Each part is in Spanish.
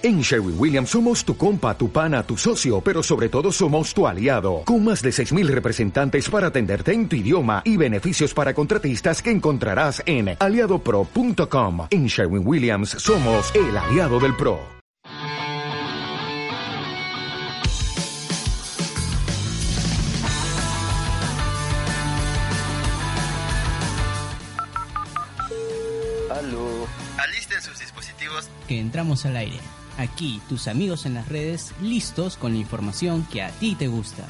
En Sherwin Williams somos tu compa, tu pana, tu socio, pero sobre todo somos tu aliado, con más de 6.000 representantes para atenderte en tu idioma y beneficios para contratistas que encontrarás en aliadopro.com. En Sherwin Williams somos el aliado del PRO. Aló. Alisten sus dispositivos. Que entramos al aire. Aquí, tus amigos en las redes, listos con la información que a ti te gusta.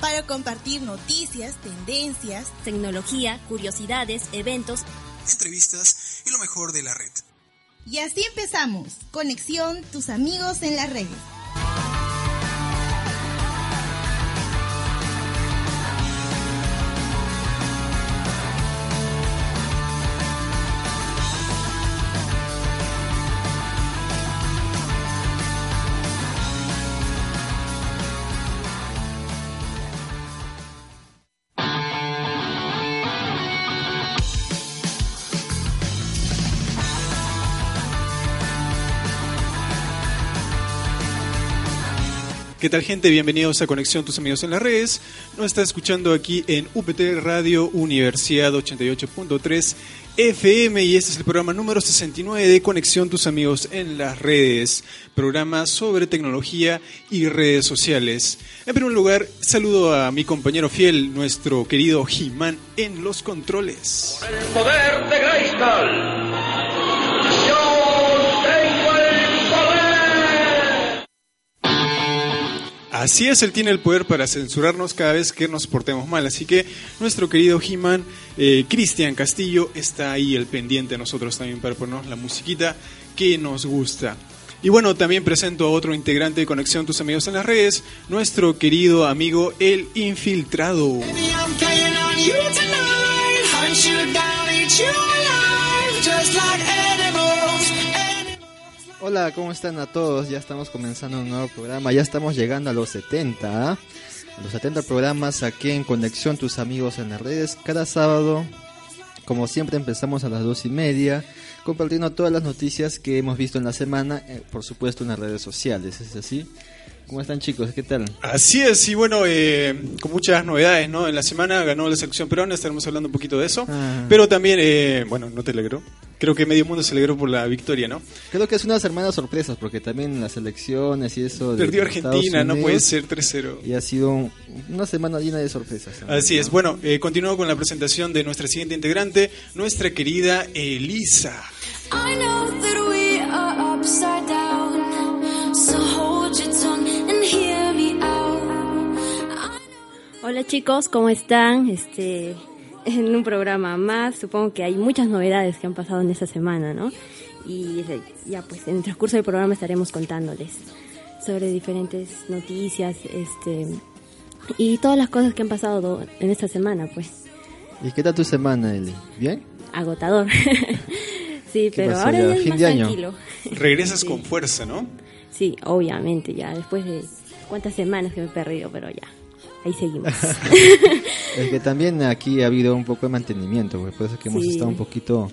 Para compartir noticias, tendencias, tecnología, curiosidades, eventos, entrevistas y lo mejor de la red. Y así empezamos. Conexión, tus amigos en las redes. ¿Qué tal gente? Bienvenidos a Conexión Tus Amigos en las Redes. Nos está escuchando aquí en UPT Radio Universidad 88.3 FM y este es el programa número 69 de Conexión Tus Amigos en las Redes, programa sobre tecnología y redes sociales. En primer lugar, saludo a mi compañero fiel, nuestro querido He-Man en los controles. El poder de Grayskull. Así es, él tiene el poder para censurarnos cada vez que nos portemos mal. Así que nuestro querido He-Man, eh, Cristian Castillo, está ahí el pendiente de nosotros también para ponernos la musiquita que nos gusta. Y bueno, también presento a otro integrante de Conexión Tus Amigos en las Redes, nuestro querido amigo El Infiltrado. Hola, ¿cómo están a todos? Ya estamos comenzando un nuevo programa, ya estamos llegando a los 70, ¿ah? a los 70 programas aquí en Conexión Tus Amigos en las Redes, cada sábado, como siempre empezamos a las dos y media, compartiendo todas las noticias que hemos visto en la semana, eh, por supuesto en las redes sociales, ¿es así? ¿Cómo están chicos? ¿Qué tal? Así es, y bueno, eh, con muchas novedades, ¿no? En la semana ganó la selección peruana, estaremos hablando un poquito de eso. Ah. Pero también, eh, bueno, no te alegró. Creo que medio mundo se alegró por la victoria, ¿no? Creo que es unas hermanas sorpresas, porque también las elecciones y eso... de Perdió Argentina, no puede ser 3-0. Y ha sido un- una semana llena de sorpresas. Así es, bueno, eh, continúo con la presentación de nuestra siguiente integrante, nuestra querida Elisa. I know that we are upside down. So hold your tongue and hear me out. Hola chicos, ¿cómo están? Este, en un programa más, supongo que hay muchas novedades que han pasado en esta semana, ¿no? Y ya pues en el transcurso del programa estaremos contándoles sobre diferentes noticias, este, y todas las cosas que han pasado do- en esta semana, pues, ¿Y qué tal tu semana, Eli? ¿Bien? agotador. sí, pero pasó ahora ya? ya es ¿Fin más de año? tranquilo. Regresas con fuerza, ¿no? Sí, obviamente, ya después de cuántas semanas que me he perdido, pero ya, ahí seguimos. Es que también aquí ha habido un poco de mantenimiento, pues, por eso es que hemos Sí. estado un poquito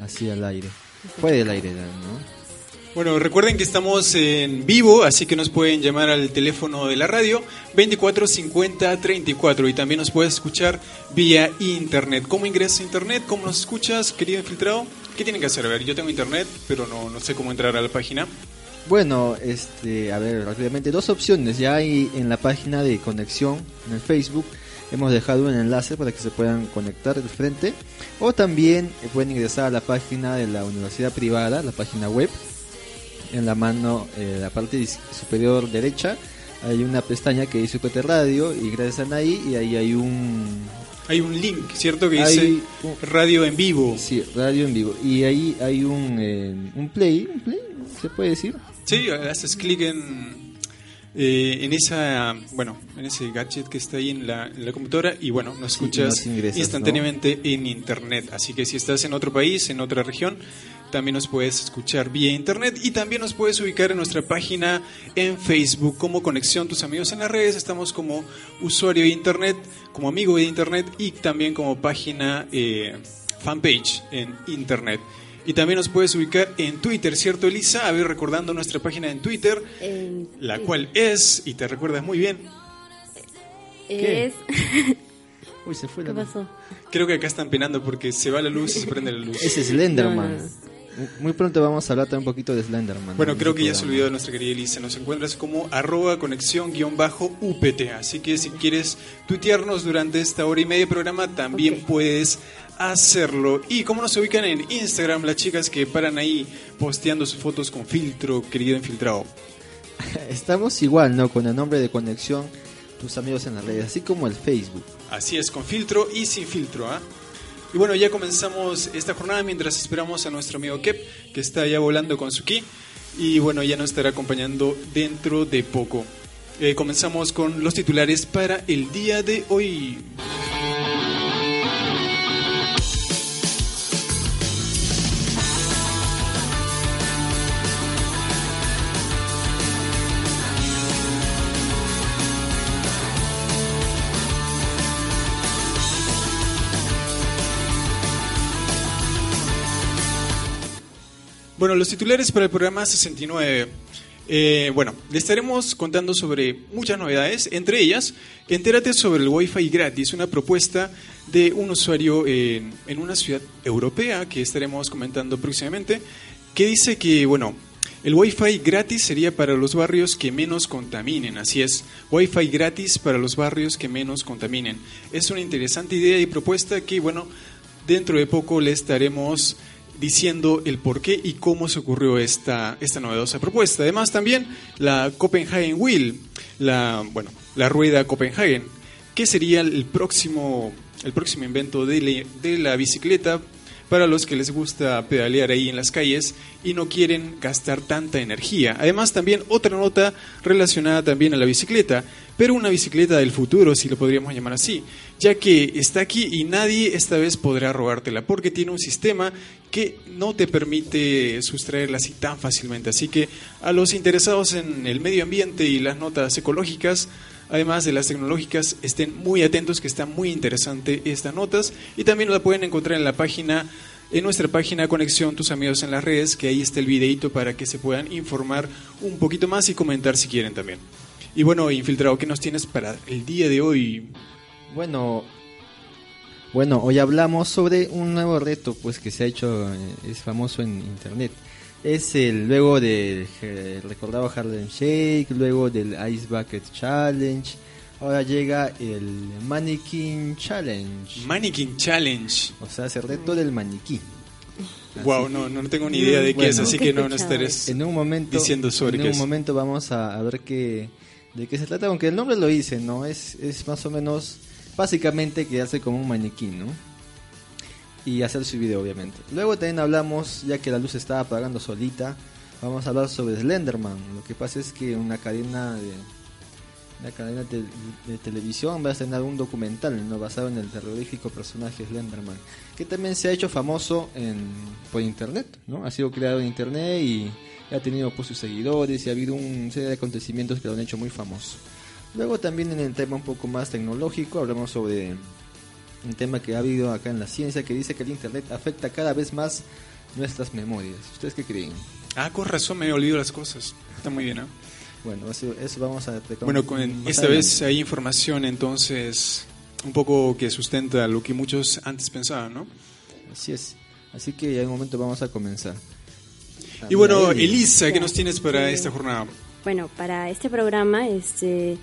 así al aire. Fuera del aire, ¿no? Bueno, recuerden que estamos en vivo, así que nos pueden llamar al teléfono de la radio 24 50 34 y también nos puedes escuchar vía internet. ¿Cómo ingresas a internet? ¿Cómo nos escuchas, querido infiltrado? ¿Qué tienen que hacer? A ver, yo tengo internet, pero no, no sé cómo entrar a la página. Bueno, este, a ver, rápidamente, dos opciones. Ya hay en la página de conexión, en el Facebook, hemos dejado un enlace para que se puedan conectar de frente. O también eh, pueden ingresar a la página de la universidad privada, la página web. En la mano, eh, la parte superior derecha, hay una pestaña que dice UPT Radio y ingresan ahí y ahí hay un... Hay un link, ¿cierto? Que Hay dice radio en vivo. Sí, radio en vivo. Y ahí hay un, eh, un play, un play, ¿se puede decir? Sí, haces clic en, eh, en esa, bueno, en ese gadget que está ahí en la, en la computadora y bueno, nos escuchas ingresas, instantáneamente en internet. Así que si estás en otro país, en otra región, también nos puedes escuchar vía internet y también nos puedes ubicar en nuestra página en Facebook como Conexión Tus Amigos en las Redes. Estamos como usuario de internet, como amigo de internet y también como página eh, fanpage en internet. Y también nos puedes ubicar en Twitter, ¿cierto, Elisa? A ver, recordando nuestra página en Twitter, En- la cual es, y te recuerdas muy bien, ¿Qué? es... Uy, se fue ¿Qué la luz. pasó? creo que acá están penando porque se va la luz y se prende la luz. Ese es Slenderman. No, no, Muy pronto vamos a hablar también un poquito de Slenderman. Bueno, ¿no? creo que ya se olvidó de nuestra querida Elisa. Nos encuentras como arroba conexión guion bajo UPT. Así que si quieres tuitearnos durante esta hora y media de programa, también puedes hacerlo. Y como nos ubican en Instagram, las chicas que paran ahí posteando sus fotos con filtro, querido infiltrado. Estamos igual, ¿no? Con el nombre de conexión, tus amigos en las redes, así como el Facebook. Así es, con filtro y sin filtro. ¿ah? Y bueno, ya comenzamos esta jornada mientras esperamos a nuestro amigo Kep, que está ya volando con su ki. Y bueno, ya nos estará acompañando dentro de poco. Eh, comenzamos con los titulares para el día de hoy. Bueno, los titulares para el programa 69. Eh, bueno, le estaremos contando sobre muchas novedades, entre ellas, entérate sobre el Wi-Fi gratis, una propuesta de un usuario en, una ciudad europea que estaremos comentando próximamente, que dice que, bueno, el Wi-Fi gratis sería para los barrios que menos contaminen, así es, Wi-Fi gratis para los barrios que menos contaminen. Es una interesante idea y propuesta que, bueno, dentro de poco le estaremos diciendo el por qué y cómo se ocurrió esta, esta novedosa propuesta. Además también la Copenhagen Wheel, la, bueno, la rueda Copenhagen, que sería el próximo, el próximo invento de, de la bicicleta para los que les gusta pedalear ahí en las calles y no quieren gastar tanta energía. Además también otra nota relacionada también a la bicicleta, pero una bicicleta del futuro, si lo podríamos llamar así, ya que está aquí y nadie esta vez podrá robártela porque tiene un sistema que no te permite sustraerla así tan fácilmente. Así que a los interesados en el medio ambiente y las notas ecológicas, además de las tecnológicas, estén muy atentos que está muy interesante estas notas y también la pueden encontrar en la página en nuestra página Conexión Tus Amigos en las Redes, que ahí está el videito para que se puedan informar un poquito más y comentar si quieren también. Y bueno, Infiltrado, ¿qué nos tienes para el día de hoy? Bueno, bueno, hoy hablamos sobre un nuevo reto, pues que se ha hecho, eh, es famoso en internet. Es el luego del eh, recordado Harlem Shake, luego del Ice Bucket Challenge. Ahora llega el Mannequin Challenge. Mannequin Challenge. O sea, es el reto del maniquí. Wow, no, no tengo ni idea de qué Bueno. es, así que no, no estaré En un momento, diciendo sobre en qué un es. momento vamos a, a ver qué, de qué se trata, aunque el nombre lo dice, ¿no? Es, es más o menos, básicamente quedarse como un maniquí, ¿no? Y hacer su video, obviamente. Luego también hablamos, ya que la luz estaba apagando solita, vamos a hablar sobre Slenderman. Lo que pasa es que una cadena de, una cadena de televisión va a estrenar un documental ¿no? basado en el terrorífico personaje Slenderman, que también se ha hecho famoso en, por internet, ¿no? Ha sido creado en internet y ha tenido pues, sus seguidores y ha habido una serie de acontecimientos que lo han hecho muy famoso. Luego también en el tema un poco más tecnológico hablamos sobre un tema que ha habido acá en la ciencia que dice que el internet afecta cada vez más nuestras memorias. ¿Ustedes qué creen? Ah, con razón me he olvidado las cosas. Está muy bien, ¿no? Bueno, eso, eso vamos a Bueno, con, esta adelante. vez hay información entonces un poco que sustenta lo que muchos antes pensaban, ¿no? Así es. Así que en un momento vamos a comenzar. Y bueno, Eli. Elisa, ¿qué nos tienes para esta jornada? Bueno, para este programa este,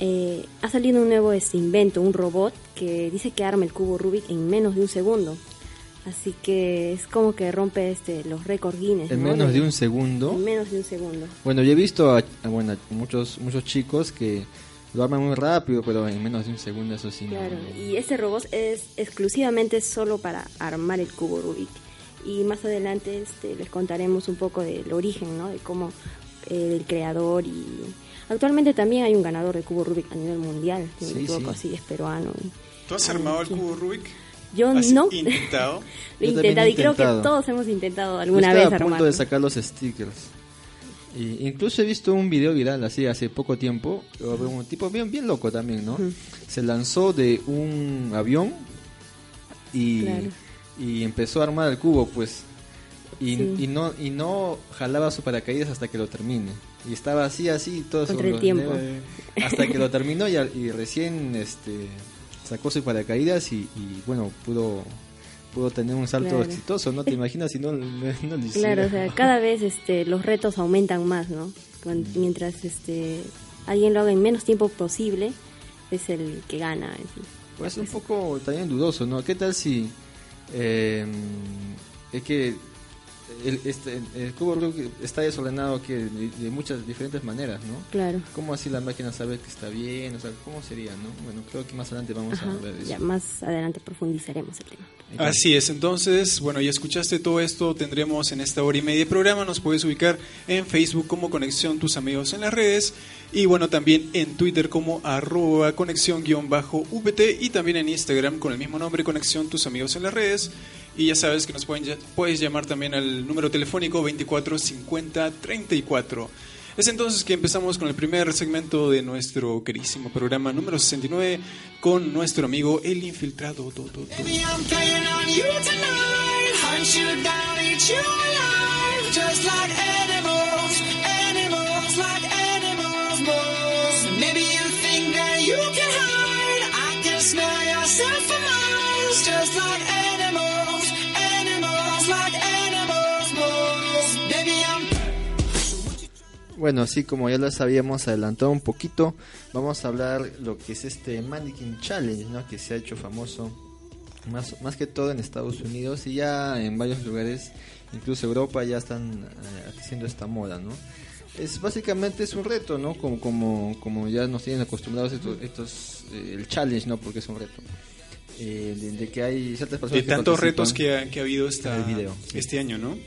eh, ha salido un nuevo este, invento, un robot que dice que arma el cubo Rubik en menos de un segundo. Así que es como que rompe este, los récords Guinness. En ¿no? menos de un segundo. En menos de un segundo. Bueno, yo he visto a, a, bueno, a muchos muchos chicos que lo arman muy rápido, pero en menos de un segundo eso sí. no- Claro, y este robot es exclusivamente solo para armar el cubo Rubik. Y más adelante este, les contaremos un poco del origen, ¿no? De cómo eh, el creador y actualmente también hay un ganador de cubo Rubik a nivel mundial, si no me Sí, equivoco, sí. sí, es peruano. y- ¿Tú has Ah, armado el sí. cubo Rubik? Yo ¿Has no. intentado? Lo he intentado y creo que todos hemos intentado alguna estaba vez a punto armarlo. de sacar los stickers. Y incluso he visto un video viral así hace poco tiempo, un tipo bien bien loco también, ¿no? Se lanzó de un avión y, Claro. Y empezó a armar el cubo, pues y, Sí. y no y no jalaba su paracaídas hasta que lo termine. Y estaba así, así, todo sobre el tiempo. hasta que lo terminó y, y recién este sacó su paracaídas y, y, bueno, pudo pudo tener un salto Claro. exitoso, ¿no? ¿Te imaginas si no, no lo hiciera? Claro, o sea, cada vez este, los retos aumentan más, ¿no? Cuan- mientras este, alguien lo haga en menos tiempo posible, es el que gana. en fin. Pues un poco también dudoso, ¿no? ¿Qué tal si eh, es que el, este, el cubo Rubik está desordenado que de, de muchas diferentes maneras, ¿no? Claro. ¿Cómo así la máquina sabe que está bien? O sea, ¿cómo sería, no? Bueno, creo que más adelante vamos Ajá, a ver eso. ya más adelante profundizaremos el tema. Así es, entonces, bueno, ya escuchaste todo esto, tendremos en esta hora y media de programa, nos puedes ubicar en Facebook como Conexión Tus Amigos en las redes y bueno, también en Twitter como arroba conexión-vt y también en Instagram con el mismo nombre, Conexión Tus Amigos en las redes y ya sabes que nos pueden, puedes llamar también al número telefónico 24 50 34. Es entonces que empezamos con el primer segmento de nuestro querísimo programa número 69 con nuestro amigo El Infiltrado. Do, do, do. Baby, Bueno, así como ya les habíamos adelantado un poquito, vamos a hablar lo que es este Mannequin Challenge, ¿no? Que se ha hecho famoso más, más que todo en Estados Unidos y ya en varios lugares, incluso Europa, ya están eh, haciendo esta moda, ¿no? Es básicamente es un reto, ¿no? Como como como ya nos tienen acostumbrados estos, estos eh, el challenge, ¿no? Porque es un reto. Eh, de, de que hay ciertas personas De que tantos retos que ha, que ha habido esta, en el video, sí. este año, ¿no?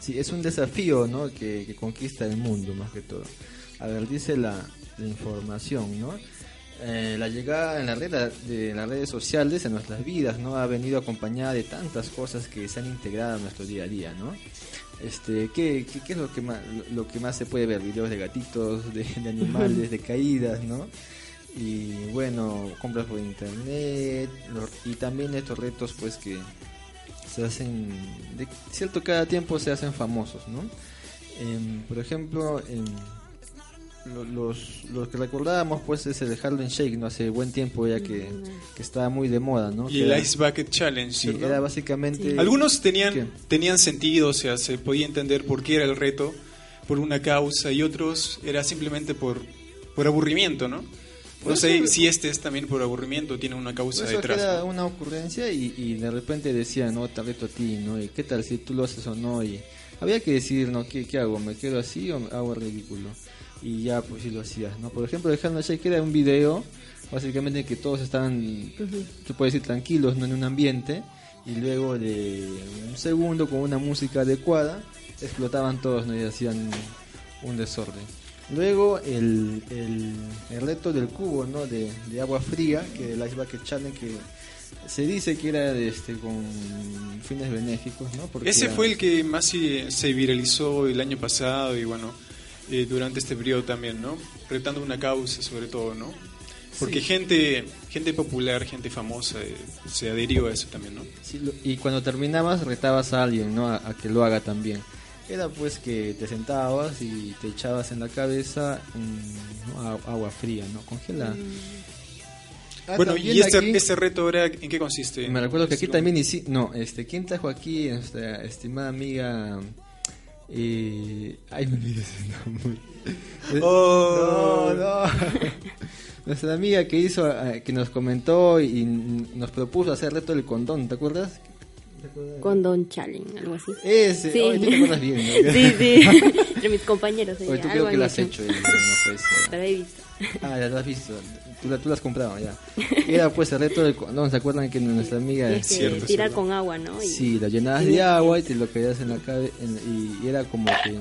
Sí, es un desafío, ¿no? Que, que conquista el mundo, más que todo. A ver, dice la, la información, ¿no? Eh, la llegada en la red de las redes sociales en nuestras vidas, ¿no? Ha venido acompañada de tantas cosas que se han integrado a nuestro día a día, ¿no? Este, ¿qué, qué, qué es lo que más lo que más se puede ver? Videos de gatitos, de, de animales, de caídas, ¿no? Y bueno, compras por internet y también estos retos, pues que se hacen de cierto cada tiempo se hacen famosos no Em, por ejemplo em, lo- los, los que recordábamos pues es el Harlem Shake no hace buen tiempo ya que, que estaba muy de moda no Y Que el era- Ice Bucket Challenge, sí, era básicamente Algunos tenían, ¿Qué? tenían sentido, o sea, se podía entender por qué era el reto, por una causa, y otros era simplemente por, por aburrimiento, ¿no? No sé si este es también por aburrimiento, tiene una causa eso detrás. era ¿no? una ocurrencia y, y de repente decía, no, te reto a ti, ¿no? ¿Y qué tal si tú lo haces o no? Y había que decir, ¿no? ¿Qué, qué hago? ¿Me quedo así o hago ridículo? Y ya, pues sí lo hacías, ¿no? Por ejemplo, el Harlem Shake era un video, básicamente que todos estaban, se puede decir, tranquilos, ¿no? En un ambiente, y luego de un segundo con una música adecuada, explotaban todos, ¿no? Y hacían un desorden. Luego el, el, el reto del cubo, ¿no? De, de agua fría, que el Ice Bucket Challenge, que se dice que era de, este, con fines benéficos, ¿no? Porque Ese era- fue el que más se se viralizó el año pasado y bueno, eh, durante este periodo también, ¿no? Retando una causa sobre todo, ¿no? Porque Sí. gente gente popular, gente famosa eh, se adhirió a eso también, ¿no? Sí, lo- y cuando terminabas retabas a alguien, ¿no? A, a que lo haga también. Era pues que te sentabas y te echabas en la cabeza mm, ¿no? A- agua fría, ¿no? Congela. Ah, bueno, y este, aquí- este reto ahora, ¿en qué consiste? Me recuerdo que aquí Sí, también hici- no, este, ¿quién trajo aquí nuestra estimada amiga? Eh, ay, me olvidé su nombre. Oh. No, no. nuestra amiga que hizo, eh, que nos comentó y nos propuso hacer reto del condón, ¿te acuerdas? Condón Challenge, algo así. Ese, Sí. ¿tú te bien, ¿no? sí, sí. Entre mis compañeros. Oye, tú algo creo que lo has hecho, eh, no. Pero he visto. Ah, ya lo has visto. Tú, la- tú lo has comprado, ya. Era pues el reto del condón, ¿se acuerdan que nuestra amiga... Tienes que tirar con agua, ¿no? Y- Sí, la llenabas de agua y te lo querías en la cabeza y, era como que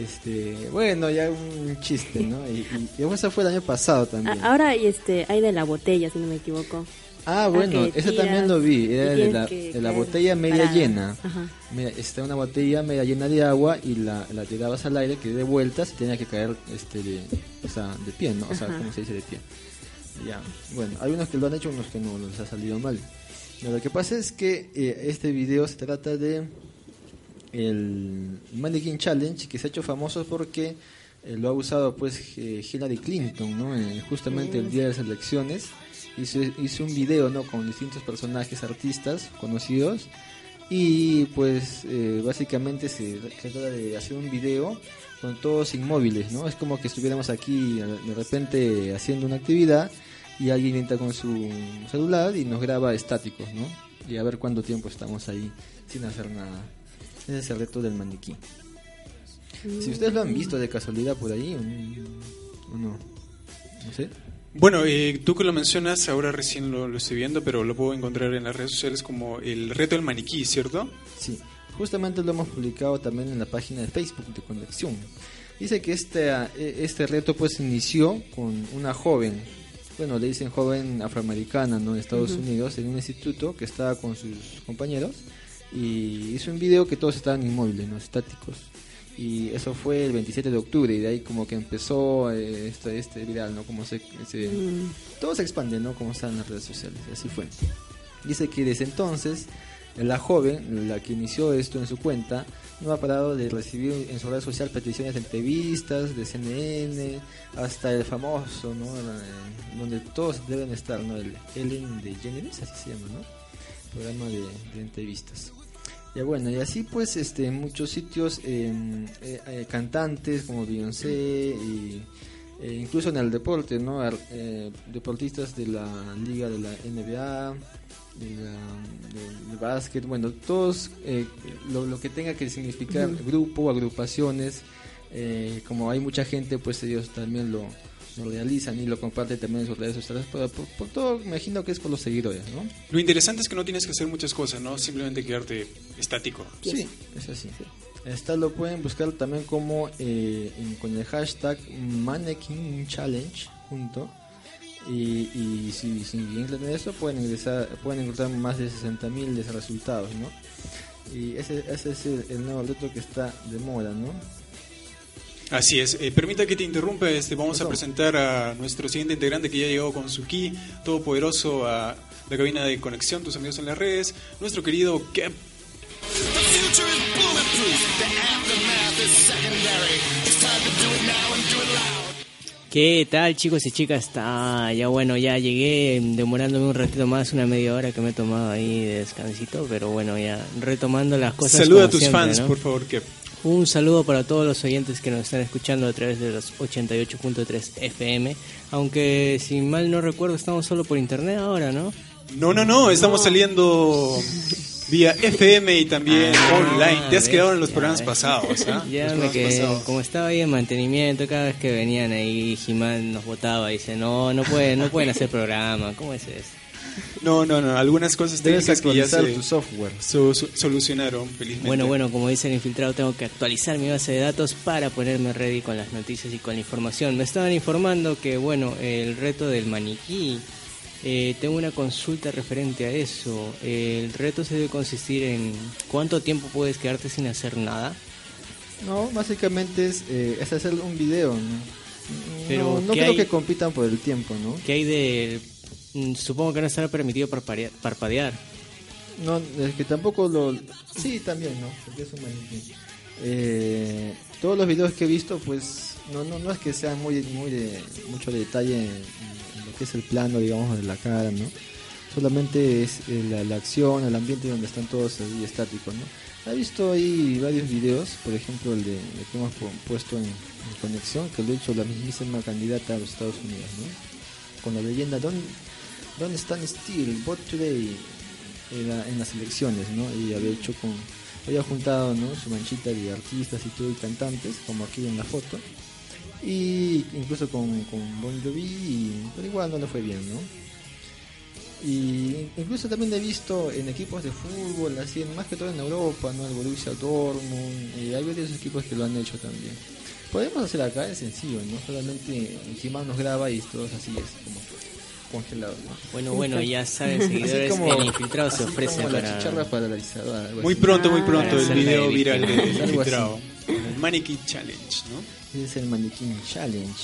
este bueno ya un chiste no y, y- y eso fue el año pasado también Ahora este, hay de la botella, si no me equivoco. Ah bueno ese también lo vi era de la, que de la botella media parada. llena Ajá. Mira, está una botella media llena de agua y la, la tirabas al aire que de vueltas y tenía que caer este de, o sea, de pie no o sea Ajá. como se dice de pie ya bueno hay unos que lo han hecho unos que no les ha salido mal No, lo que pasa es que eh, este video se trata de el Mannequin Challenge que se ha hecho famoso porque eh, lo ha usado pues eh, Hillary Clinton, ¿no? En- justamente el día de las elecciones hizo, hizo un video, ¿no? Con distintos personajes artistas conocidos y pues eh, básicamente se trata de hacer un video con todos inmóviles, ¿no? Es como que estuviéramos aquí de repente haciendo una actividad y alguien entra con su celular y nos graba estáticos, ¿no? Y a ver cuánto tiempo estamos ahí sin hacer nada. Ese es el reto del maniquí. Si ustedes lo han visto de casualidad por ahí o no, no sé. Bueno, eh, tú que lo mencionas, ahora recién lo, lo estoy viendo, pero lo puedo encontrar en las redes sociales como el reto del maniquí, ¿cierto? Sí, justamente lo hemos publicado también en la página de Facebook de Conexión. Dice que este, eh, este reto pues inició con una joven, bueno, le dicen joven afroamericana, ¿no? De Estados. Unidos, en un instituto que estaba con sus compañeros y hizo un video que todos estaban inmóviles, ¿no? Estáticos. Y eso fue el 27 de octubre y de ahí como que empezó eh, este, este viral, ¿no? Como se, se- Mm. todo se expande, ¿no? Como está en las redes sociales, así fue. Dice que desde entonces la joven, la que inició esto en su cuenta, no ha parado de recibir en su red social peticiones de entrevistas, de CNN, hasta el famoso, ¿no? Eh, donde todos deben estar, ¿no? El Ellen DeGeneres, así se llama, ¿no? Programa de, de entrevistas. Ya bueno, y así pues este en muchos sitios eh, eh, eh, cantantes como Beyoncé y eh, incluso en el deporte, ¿no? Eh, deportistas de la liga de la NBA, de, de- de básquet, bueno, todos eh, lo, lo que tenga que significar grupo, agrupaciones, eh, como hay mucha gente, pues ellos también lo, lo realizan y lo comparten también en sus redes sociales, por, por- por todo, me imagino que es por los seguidores, ¿no? Lo interesante es que no tienes que hacer muchas cosas, ¿no? Simplemente quedarte estático. Sí, es así. Esta lo pueden buscar también como eh, en- con el hashtag Mannequin Challenge junto. Y, y si, si en eso pueden ingresar, pueden encontrar más de 60.000 de resultados, ¿no? Y ese, ese es el, el nuevo reto que está de moda, ¿no? Así es. Eh, permita que te interrumpa. Este, vamos a presentar a nuestro siguiente integrante que ya ha llegado con su ki todopoderoso a la cabina de conexión, tus amigos en las redes, nuestro querido Kep. The future is bulletproof. The aftermath is secondary. It's time to do it now and do it loud. ¿Qué tal chicos y chicas? Está ya bueno, ya llegué demorándome un ratito más, una media hora que me he tomado ahí de descansito, pero bueno, ya retomando las cosas. Saluda como a tus siempre, fans, ¿no? por favor, Kep. Un saludo para todos los oyentes que nos están escuchando a través de los 88.3 FM, aunque si mal no recuerdo estamos solo por internet ahora, ¿no? No, no, no, estamos saliendo vía FM y también Ah, online. Te has quedado en los ya programas ves. pasados, ¿ah? Ya Los me quedé, pasados. como estaba ahí en mantenimiento, cada vez que venían ahí, Jimán nos votaba y dice, no, no pueden, no pueden hacer programa, ¿cómo es eso? No, no, no, algunas cosas Debes técnicas que ya actualizar se tu software. so- so- solucionaron, felizmente. Bueno, bueno, como dice el infiltrado, tengo que actualizar mi base de datos para ponerme ready con las noticias y con la información. Me estaban informando que, bueno, el reto del maniquí, eh, tengo una consulta referente a eso. El reto se debe consistir en cuánto tiempo puedes quedarte sin hacer nada. No, básicamente es, eh, es hacer un video, ¿no? Pero, no, no ¿qué creo hay? que compitan por el tiempo, ¿no? ¿Qué hay de...? Mm, Supongo que no estará permitido parpadea- parpadear. No, es que tampoco lo... Sí, también, ¿no? Porque es un maniquí. Eh, todos los videos que he visto, pues, no, no, no es que sean muy, muy de mucho detalle en, lo que es el plano, digamos, de la cara, ¿no? Solamente es eh, la, la acción, el ambiente donde están todos ahí estáticos, ¿no? He visto ahí varios videos, por ejemplo, el de que hemos pu- puesto en, conexión, que lo ha hecho la mismísima candidata a los Estados Unidos, ¿no? Con la leyenda Don't, don't Stand Still, Vote Today, en, la- en las elecciones, ¿no? Y había hecho con, había juntado, ¿no? Su manchita de artistas y todo y cantantes, como aquí en la foto, y incluso con, con Bon Jovi, y- pero igual no le fue bien, ¿no? Y incluso también he visto en equipos de fútbol, así, más que todo en Europa, ¿no? El Borussia Dortmund, y hay varios equipos que lo han hecho también. Podemos hacer acá, es sencillo, ¿no? Solamente Jimán nos graba y todos así es como congelados, ¿no? Bueno, bueno, ya saben, seguidores, como- el infiltrado se ofrece como la para... chicharra paralizadora, algo Muy pronto, muy pronto el video de viral de infiltrado. El Mannequin Challenge, ¿no? Ese es el Mannequin Challenge.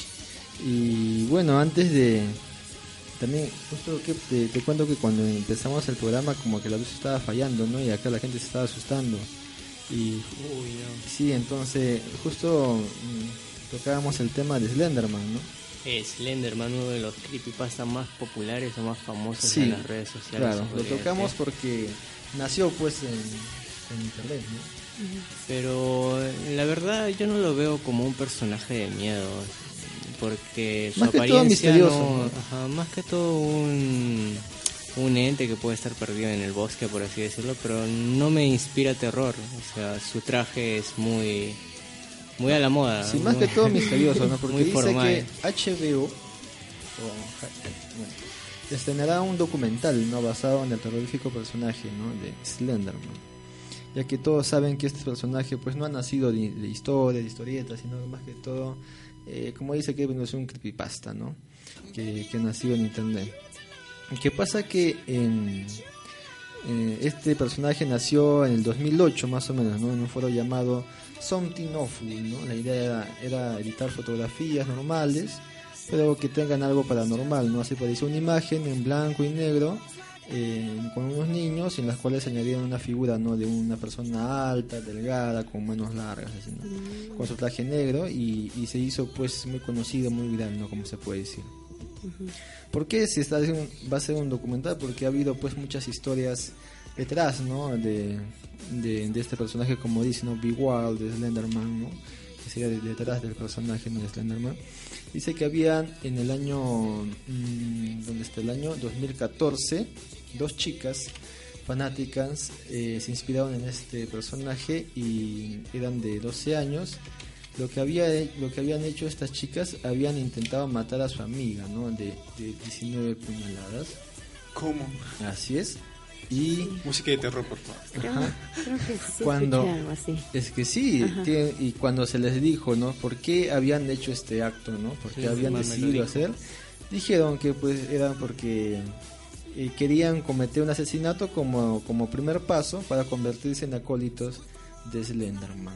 Y bueno, antes de. También, justo que te, te cuento que cuando empezamos el programa, como que la luz estaba fallando, ¿no? Y acá la gente se estaba asustando. Y sí, entonces justo mm, tocábamos el tema de Slenderman, ¿no? Es Slenderman, uno de los creepypasta más populares o más famosos Sí, en las redes sociales. Claro, lo tocamos porque nació pues en, en internet, ¿no? Pero la verdad yo no lo veo como un personaje de miedo, porque su Más que todo apariencia no- ¿no? ajá, más que todo un, un ente que puede estar perdido en el bosque, por así decirlo, pero no me inspira terror, o sea, su traje es muy muy a la moda. Sí, más muy- que todo misterioso, ¿no? Porque muy dice formal. que HBO o, estrenará un documental, ¿no? Basado en el terrorífico personaje, ¿no? De Slenderman. Ya que todos saben que este personaje, pues, no ha nacido de, de historia, de historietas, sino más que todo, eh, como dice que es un creepypasta, ¿no? Que, que ha nacido en internet. ¿Qué pasa? Que en, eh, este personaje nació en el 2008 más o menos, ¿no? En un foro llamado Something Awful, ¿no? La idea era, era editar fotografías normales, pero que tengan algo paranormal, ¿no? Así apareció una imagen en blanco y negro eh, con unos niños en las cuales añadieron una figura, ¿no? De una persona alta, delgada, con manos largas, así, ¿no? Con su traje negro y, y se hizo pues muy conocido, muy viral, ¿no? Como se puede decir. ¿Por qué se está va a ser un documental? Porque ha habido pues muchas historias detrás, ¿no? De, de, de este personaje, como dice, ¿no? Be Wild, de Slenderman, ¿no? Que sería de- detrás del personaje ¿no? de Slenderman. Dice que habían en el año, mm, ¿dónde está el año? 2014, dos chicas fanáticas eh, se inspiraron en este personaje y eran de 12 años lo que había lo que habían hecho estas chicas habían intentado matar a su amiga no de, de 19 puñaladas ¿Cómo? así es y Música de terror, por favor. Creo, creo que sí cuando algo así. es que sí y cuando se les dijo no por qué habían hecho este acto no por qué Sí, habían decidido hacer dijeron que pues era porque eh, querían cometer un asesinato como como primer paso para convertirse en acólitos de Slenderman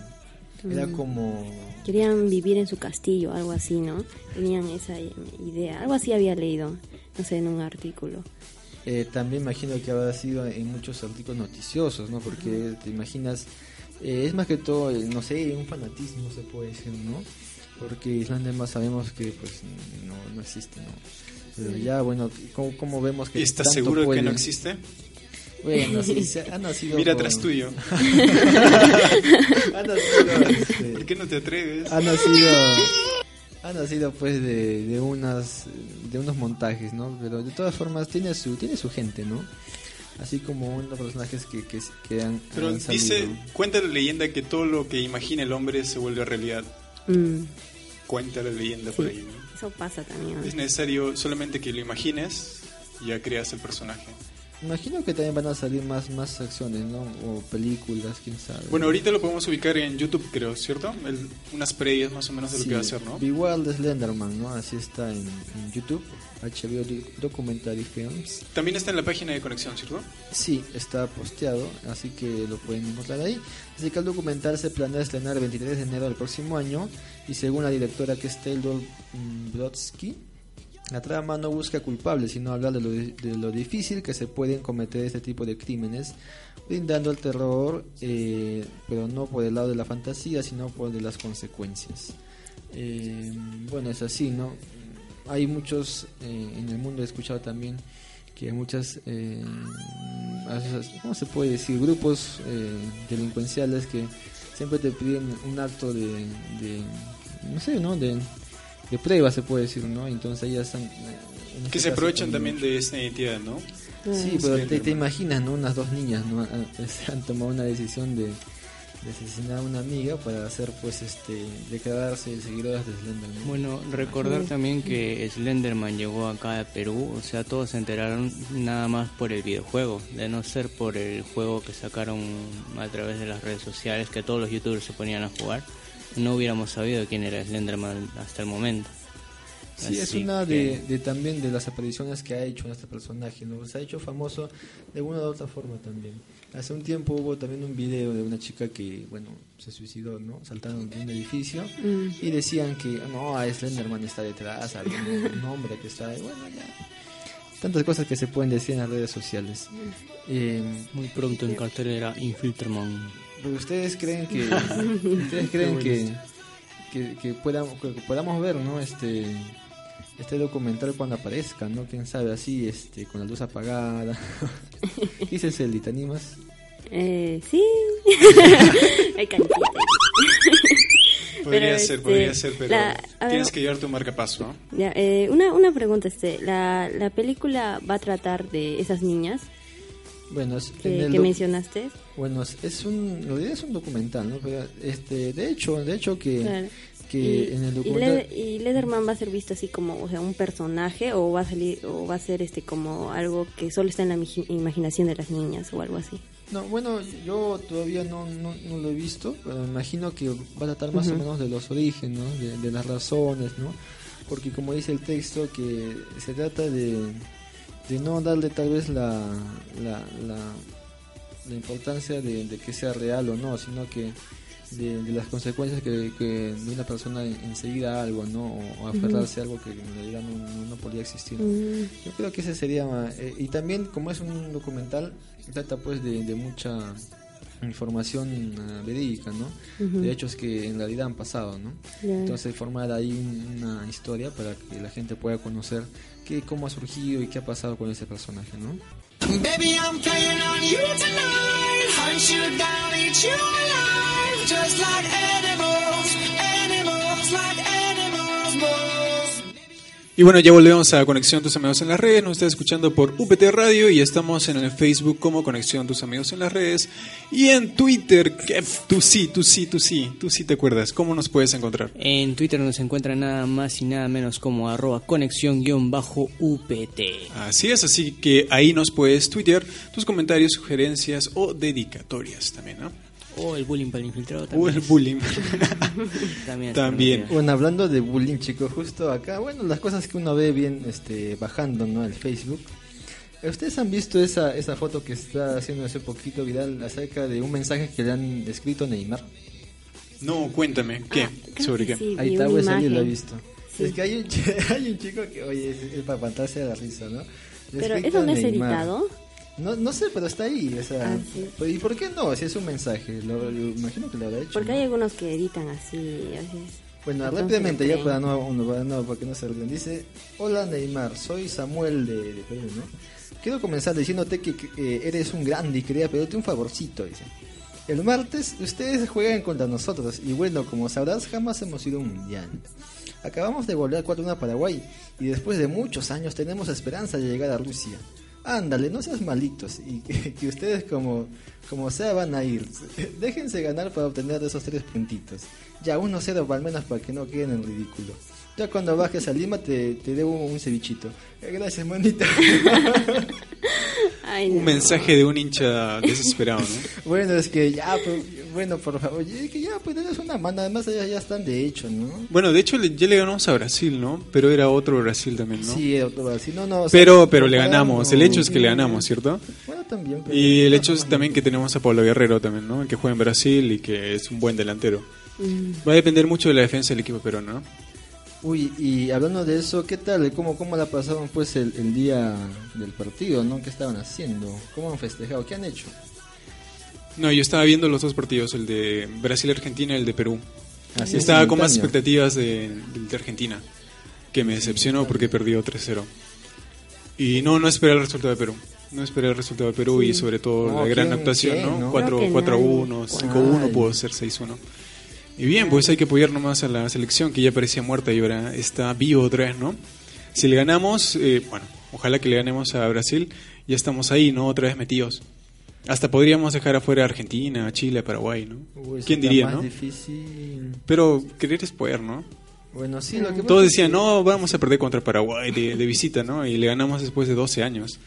era Mm. como Querían vivir en su castillo, algo así, ¿no? Tenían esa eh, idea. Algo así había leído, no sé, en un artículo. Eh, también imagino que habrá sido en muchos artículos noticiosos, ¿no? Porque te imaginas, eh, es más que todo, eh, no sé, un fanatismo se puede decir, ¿no? Porque Slenderman sabemos que pues no, no existe, ¿no? Pero ya, bueno, ¿cómo, cómo vemos que ¿Estás tanto seguro de que puede? no existe? Bueno, sí, se ha nacido Mira con- atrás tuyo. ha nacido, este, ¿Por qué no te atreves? ha nacido ha nacido pues de, de unas de unos montajes no pero de todas formas tiene su tiene su gente no así como unos personajes que que, que han, Pero han dice, cuenta la leyenda que todo lo que imagina el hombre se vuelve realidad. Mm, Cuenta la leyenda por ahí, ¿no? eso pasa también. ¿no? Es necesario solamente que lo imagines y ya creas el personaje. Imagino que también van a salir más más acciones no o películas quién sabe Bueno, ahorita lo podemos ubicar en YouTube, creo, ¿cierto? El- unas previas más o menos de lo Sí, que va a ser, ¿no? Be Wild Slenderman no así está en, en YouTube HBO Doc- Documentary Films También está en la página de conexión, ¿cierto? Sí, está posteado, así que lo pueden encontrar ahí. Así que el documental se planea estrenar el 23 de enero del próximo año y según la directora que es Taylor mm, Brodsky, la trama no busca culpables, sino hablar de lo, de lo difícil que se pueden cometer este tipo de crímenes, brindando el terror, eh, pero no por el lado de la fantasía, sino por de las consecuencias. Eh, bueno, es así, ¿no? Hay muchos, eh, en el mundo he escuchado también que hay muchas, eh, ¿cómo se puede decir? Grupos delincuenciales que siempre te piden un acto de, de no sé, ¿no? De, de prueba, se puede decir, ¿no? Entonces ellas están... eh, en este Que se aprovechan también de esta identidad, ¿no? Sí, pero te, te imaginas, ¿no? Unas dos niñas, ¿no? Han, han tomado una decisión de, de asesinar a una amiga para hacer, pues, este, declararse seguidoras de Slenderman. Bueno, recordar también que Slenderman llegó acá a Perú, o sea, todos se enteraron nada más por el videojuego, de no ser por el juego que sacaron a través de las redes sociales, que todos los youtubers se ponían a jugar, no hubiéramos sabido quién era Slenderman hasta el momento. Sí, es Así una que- de, de también de las apariciones que ha hecho este personaje, ¿no? Se ha hecho famoso de una u otra forma también. Hace un tiempo hubo también un video de una chica que, bueno, se suicidó, ¿no? Saltaron de un edificio Mm. y decían que, no, a Slenderman está detrás, había un hombre que está, bueno, ya. Tantas cosas que se pueden decir en las redes sociales. Eh, Muy pronto en cartelera Infilterman. Pero ustedes creen que ustedes creen que, que, que podamos, que podamos ver, ¿no? Este este documental cuando aparezca, ¿no? Quién sabe, así, este, con la luz apagada. ¿Qué dices, Eli? ¿Te animas? Eh, sí. Hay. Podría Pero, ser, este, podría ser, pero la- ver, tienes que llevar tu marcapaso, ¿no? Ya, eh, una, una pregunta, este, la, la película va a tratar de esas niñas Bueno, es- que, el que doc- mencionaste. Bueno, es- un, realidad es un documental, ¿no? Pero, este, de hecho, de hecho que, Claro. que y, en el y documental... Y Lederman va a ser visto así como, o sea, un personaje o va a salir o va a ser este como algo que solo está en la imagi- imaginación de las niñas o algo así. No, bueno, yo todavía no, no, no lo he visto, pero me imagino que va a tratar más o menos de los orígenes, ¿no? de, de las razones, ¿no? Porque como dice el texto, que se trata de, de no darle tal vez la, la, la, la importancia de, de que sea real o no, sino que de, de las consecuencias que, que de una persona enseguida a algo, ¿no? O, o aferrarse a algo que en realidad no, no, no podría existir. Yo creo que ese sería... eh, y también, como es un documental, trata pues de, de mucha información ah, verídica, ¿no? De hechos que en realidad han pasado, ¿no? Entonces formar ahí un- una historia para que la gente pueda conocer cómo ha surgido y qué ha pasado con ese personaje, ¿no? Baby, I'm playing on you tonight. Hunt you down, eat you alive. Just like animals, animals, like animals, moles. Y bueno, ya volvemos a Conexión Tus Amigos en las Redes. Nos está escuchando por UPT Radio y estamos en el Facebook como Conexión Tus Amigos en las Redes. Y en Twitter, que tú sí, tú sí, tú sí, tú sí te acuerdas. ¿Cómo nos puedes encontrar? En Twitter nos encuentra nada más y nada menos como arroba conexión-upt. Así es, así que ahí nos puedes tuitear tus comentarios, sugerencias o dedicatorias también, ¿no? O el bullying para el infiltrado O también. el bullying. También. También. Bueno, hablando de bullying, chicos, justo acá, bueno, las cosas que uno ve bien este, bajando, ¿no? El Facebook. ¿Ustedes han visto esa, esa foto que está haciendo hace poquito viral acerca de un mensaje que le han escrito a Neymar? No, cuéntame, ¿qué? creo ¿Sobre qué? sí. Ahí está, imagen. lo he visto. Sí. Es que hay un, ch- hay un chico que, oye, es, es para aguantarse de la risa, ¿no? Le Pero eso no es editado. No, no sé, pero está ahí. O sea, Ah, pues, ¿Y por qué no? Si es un mensaje, lo, lo imagino que lo habrá hecho. Porque hay algunos que editan así. Bueno, Entonces, rápidamente, ya para no, uno, para no, para que no se olviden. Dice, hola Neymar, soy Samuel de, de Perú, ¿no? Quiero comenzar diciéndote que, que, eh, eres un grande y quería pedirte un favorcito, dice. El martes ustedes juegan contra nosotros y bueno, como sabrás, jamás hemos ido a un mundial. Acabamos de volver 4-1 a Paraguay y después de muchos años tenemos esperanza de llegar a Rusia. Ándale, no seas malitos y que, que ustedes como, como sea van a ir. Déjense ganar para obtener esos tres puntitos. Ya, 1-0 al menos para que no queden en ridículo. Ya cuando bajes a Lima te, te debo un cevichito. Eh, Gracias, manita. Ay, Un mensaje de un hincha desesperado, ¿no? bueno, es que ya, pues, bueno, por favor, que ya, pues eres una mano, además ya, ya están de hecho, ¿no? Bueno, de hecho le- ya le ganamos a Brasil, ¿no? Pero era otro Brasil también, ¿no? Sí, otro Brasil. No, no, o sea, Pero, pero le ganamos. El hecho es que le ganamos, ¿cierto? Bueno, también. pero- Y el hecho es también que tenemos a Pablo Guerrero también, ¿no? Que juega en Brasil y que es un buen delantero. Mm. Va a depender mucho de la defensa del equipo peruano, ¿no? Uy, y hablando de eso, ¿qué tal? ¿Cómo, cómo la pasaron pues el, el día del partido, no? ¿Qué estaban haciendo? ¿Cómo han festejado? ¿Qué han hecho? No, yo estaba viendo los dos partidos, el de Brasil-Argentina y el de Perú. Así estaba con más expectativas de, de Argentina, que me decepcionó porque perdió 3-0. Y no, no esperé el resultado de Perú. No esperé el resultado de Perú y sobre todo No, la gran ¿quién- actuación, ¿no? no? 4 Creo que 4-1, nadie. 5-1, Ay. pudo ser 6-1. Y bien, pues hay que apoyar nomás a la selección que ya parecía muerta y ahora está vivo otra vez, ¿no? Si le ganamos, eh, bueno, ojalá que le ganemos a Brasil, ya estamos ahí, ¿no? Otra vez metidos. Hasta podríamos dejar afuera a Argentina, Chile, Paraguay, ¿no? Uy, ¿Quién diría, más no? difícil. Pero querer es poder, ¿no? Bueno, sí, lo que Todos decían, que- no, vamos a perder contra Paraguay de, de visita, ¿no? Y le ganamos después de 12 años.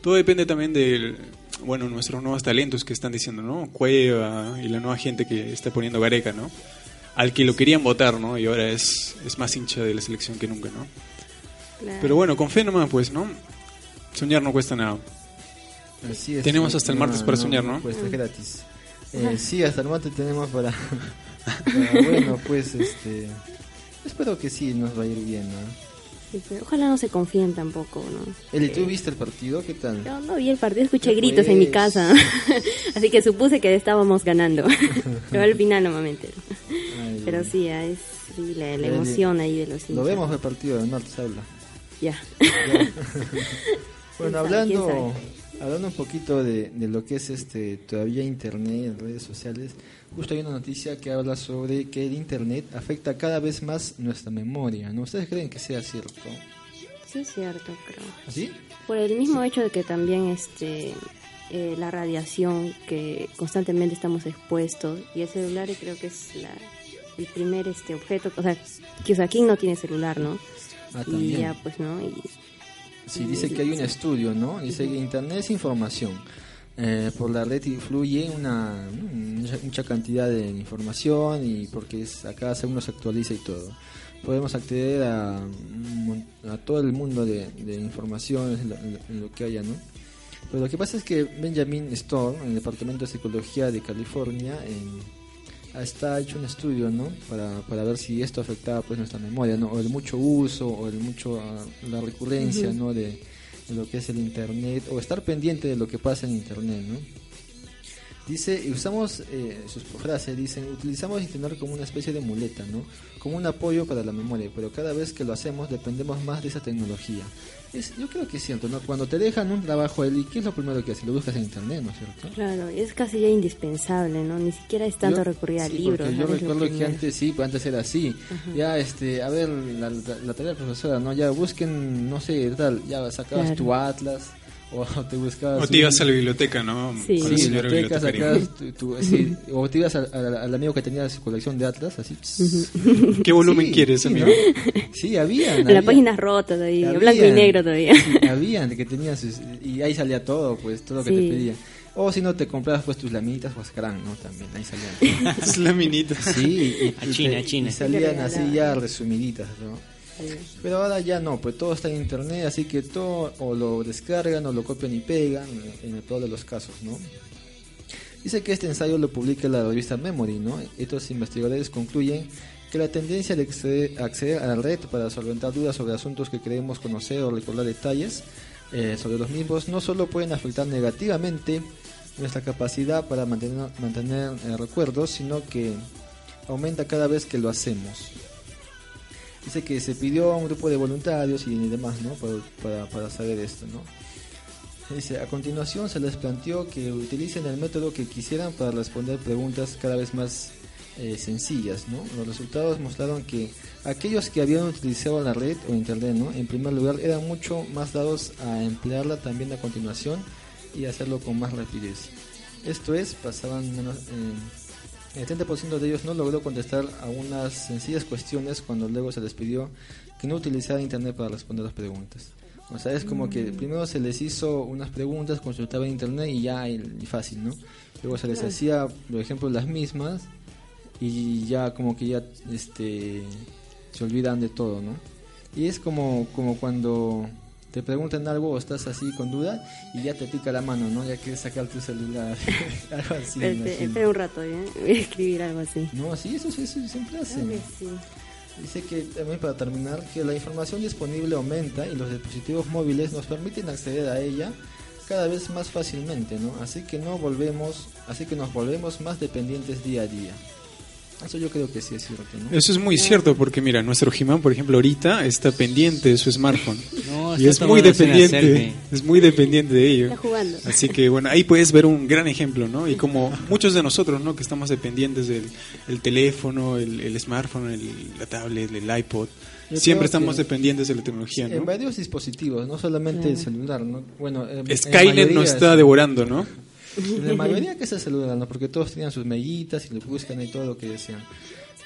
Todo depende también de, bueno, nuestros nuevos talentos que están diciendo, ¿no? Cueva y la nueva gente que está poniendo Gareca, ¿no? Al que lo querían votar, ¿no? Y ahora es, es más hincha de la selección que nunca, ¿no? Claro. Pero bueno, con fe nomás, pues, ¿no? Soñar no cuesta nada. Así es, Tenemos hasta el martes para soñar, ¿no? Pues es gratis. Eh, sí, hasta el martes tenemos para, para, Bueno, pues este. Espero que sí nos va a ir bien, ¿no? Sí, pero ojalá no se confíen tampoco, ¿no? Eli, ¿tú viste el partido? ¿Qué tal? Yo no vi el partido, escuché Ya gritos en mi pues. casa, así que supuse que estábamos ganando, pero al final no me entero. Ay, Pero sí, ah, es sí, la, la Eli, emoción ahí de los Lo hinchas. vemos el partido, no te habla. Ya. Bueno, ¿Quién sabe? ¿Quién hablando, hablando un poquito de, de lo que es este todavía Internet, redes sociales, justo hay una noticia que habla sobre que el Internet afecta cada vez más nuestra memoria. ¿no? ¿Ustedes creen que sea cierto? Sí, es cierto, creo. ¿Así? Por el mismo hecho de que también este eh, la radiación que constantemente estamos expuestos y el celular creo que es la, el primer este objeto, o sea, que o sea, ¿quién no tiene celular, no? Ah, y ya pues, ¿no? Y, Sí, dice que hay un estudio, ¿no? Dice que Internet es información. Eh, por la red influye una mucha, cantidad de información y porque es, a cada segundo se actualiza y todo. Podemos acceder a, a todo el mundo de, de en lo- en lo que haya, ¿no? Pero lo que pasa es que Benjamin Storm, en el Departamento de Psicología de California, en- está hecho un estudio, ¿no? Para, para ver si esto afectaba pues nuestra memoria, ¿no? O el mucho uso, o el mucho ah, la recurrencia. ¿no? De, de lo que es el internet, o estar pendiente de lo que pasa en internet, ¿no? Dice, y usamos, eh, sus frases dicen, utilizamos internet como una especie de muleta, ¿no? Como un apoyo para la memoria, pero cada vez que lo hacemos dependemos más de esa tecnología. Es, yo creo que es cierto, ¿no? Cuando te dejan un trabajo, Eli, ¿qué es lo primero que haces? Lo buscas en internet, ¿no es cierto? claro, es casi ya indispensable, ¿no? Ni siquiera es tanto Yo- recurrir a sí, libros. Yo recuerdo que primero. antes sí, pues antes era así. Ajá. Ya, este, a ver, la, la, la tarea de profesora, ¿no? Ya busquen, no sé, tal, ya sacabas Claro. tu atlas o te buscabas. O te un- ibas a la biblioteca, ¿no? Sí. Sí, señor biblioteca, bibliotecario. sacabas tu, tu- sí, o te ibas al, al- al amigo que tenía su colección de atlas, así. ¿Qué volumen Sí, quieres, sí, amigo? ¿no? Sí, habían. En las había- páginas rotas ahí, habían, blanco y negro todavía. sí, habían que tenían sus, y ahí salía todo, pues, todo lo que Sí. te pedían. O si no te comprabas pues tus lamitas o Ascarán, ¿no? También, ahí salían. Es la minita. Sí, y, A y China, te- a China. y salían así ya resumiditas, ¿no? Pero ahora ya no, pues todo está en internet, así que todo o lo descargan o lo copian y pegan, en el peor de los casos, ¿no? Dice que este ensayo lo publica la revista Memory, ¿no? Estos investigadores concluyen que la tendencia de acceder, a la red para solventar dudas sobre asuntos que queremos conocer o recordar detalles eh, sobre los mismos no solo pueden afectar negativamente nuestra capacidad para mantener, mantener eh, recuerdos, sino que aumenta cada vez que lo hacemos. Dice que se pidió a un grupo de voluntarios y demás, ¿no? Para, para, para saber esto, ¿no? Dice, a continuación se les planteó que utilicen el método que quisieran para responder preguntas cada vez más eh, sencillas, ¿no? Los resultados mostraron que aquellos que habían utilizado la red o internet, ¿no? En primer lugar, eran mucho más dados a emplearla también a continuación y hacerlo con más rapidez. Esto es, pasaban menos... eh, el 30% de ellos no logró contestar a unas sencillas cuestiones cuando luego se les pidió que no utilizaran internet para responder las preguntas. O sea, es como que primero se les hizo unas preguntas, consultaban internet y ya y fácil, ¿no? Luego se les hacía, por ejemplo, las mismas y ya como que ya este se olvidan de todo, ¿no? Y es como como cuando te preguntan algo o estás así con duda y ya te pica la mano, ¿no? Ya quieres sacar tu celular, algo así. espera un rato, ¿eh? Voy a escribir algo así. No, sí, eso, eso siempre hacen. Que sí. Dice que también para terminar que la información disponible aumenta y los dispositivos móviles nos permiten acceder a ella cada vez más fácilmente, ¿no? Así que no volvemos, así que nos volvemos más dependientes día a día. Eso yo creo que sí es cierto, ¿no? Eso es muy cierto porque mira, nuestro Jimán, por ejemplo, ahorita está pendiente de su smartphone. No, y es muy dependiente, es muy dependiente de ello. Está jugando. Así que bueno, ahí puedes ver un gran ejemplo, ¿no? Y como muchos de nosotros, ¿no? Que estamos dependientes del el teléfono, el, el smartphone, el, la tablet, el iPod. Yo Siempre estamos que- dependientes de la tecnología, En ¿no? varios dispositivos, no solamente el celular, ¿no? Bueno, en- en Skynet mayoría nos está devorando, ¿no? La mayoría que el celular, ¿no? Porque todos tenían sus mellitas y le buscan y todo lo que desean.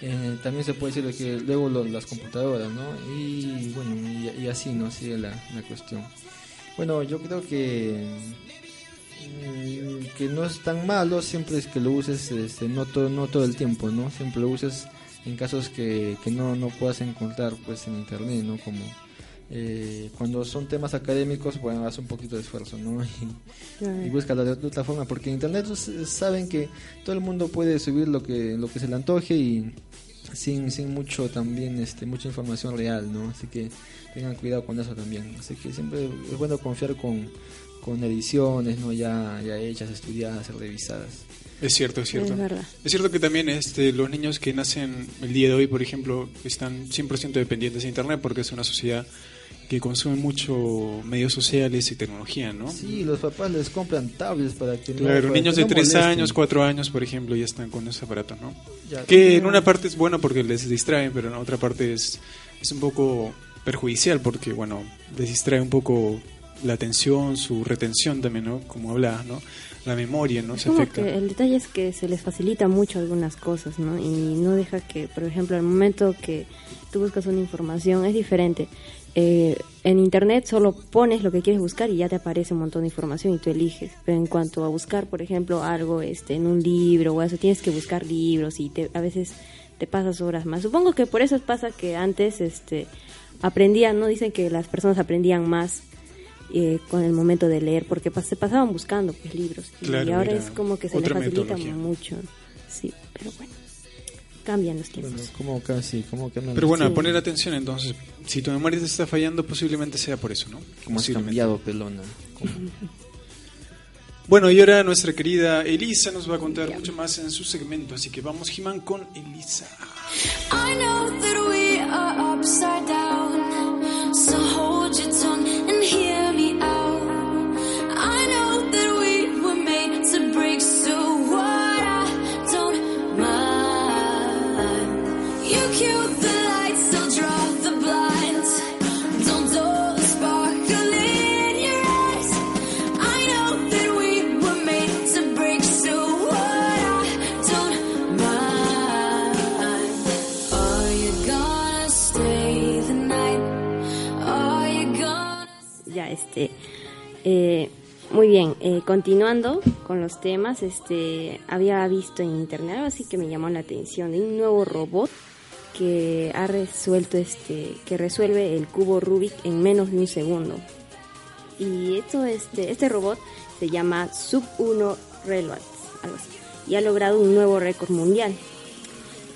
Eh, también se puede decir de que luego lo- las computadoras, ¿no? Y bueno, y, y así, ¿no? Sigue la, la cuestión. Bueno, yo creo que mm, que no es tan malo siempre es que lo uses este, no, todo, no todo el tiempo, ¿no? Siempre lo uses en casos que, que no, no puedas encontrar pues en internet, ¿no? Como eh, cuando son temas académicos, bueno, haz un poquito de esfuerzo, ¿no? Y, y búscalo de, de otra forma, porque en internet pues, saben que todo el mundo puede subir lo que lo que se le antoje y sin, sin mucho también, este, mucha información real, ¿no? Así que tengan cuidado con eso también. Así que siempre es bueno confiar con, con ediciones, ¿no? Ya, ya hechas, estudiadas, revisadas. Es cierto, es cierto. Es verdad. Es cierto que también este, los niños que nacen el día de hoy, por ejemplo, están 100% dependientes de Internet porque es una sociedad que consume mucho medios sociales y tecnología, ¿no? Sí, los papás les compran tablets para que no- Claro, para niños que de no 3 molesten. años, 4 años, por ejemplo, ya están con esos aparatos, ¿no? Ya, Que en no- una parte es bueno porque les distraen, pero en otra parte es, es un poco perjudicial porque, bueno, les distrae un poco la atención, su retención también, ¿no? Como hablabas, ¿no? La memoria, ¿no? Se como afecta. que el detalle es que se les facilita mucho algunas cosas, ¿no? Y no deja que, por ejemplo, al momento que tú buscas una información es diferente. Eh, en internet solo pones lo que quieres buscar y ya te aparece un montón de información y tú eliges. Pero en cuanto a buscar, por ejemplo, algo este, en un libro o eso, tienes que buscar libros y te, a veces te pasas horas más. Supongo que por eso pasa que antes este, aprendían, ¿no? Dicen que las personas aprendían más eh, con el momento de leer, porque pas- se pasaban buscando pues libros. Y ahora es como que se les facilita metodología. mucho. Sí, pero bueno, cambian los tiempos. Bueno, como casi, como que Pero bueno, Sí. a poner atención entonces. Si tu memoria te está fallando, posiblemente sea por eso, ¿no? como has cambiado, pelona. Bueno, y ahora nuestra querida Elisa nos va a contar mucho más en su segmento, así que vamos, Jimán, con Elisa. I know that we are upside down. So hold your tongue este. eh, muy bien, eh, continuando con los temas, este. Había visto en internet así que me llamó la atención de un nuevo robot que ha resuelto este. que resuelve el cubo Rubik en menos de un segundo. Y esto, este, este robot se llama Sub 1 Reloads, algo así, y ha logrado un nuevo récord mundial.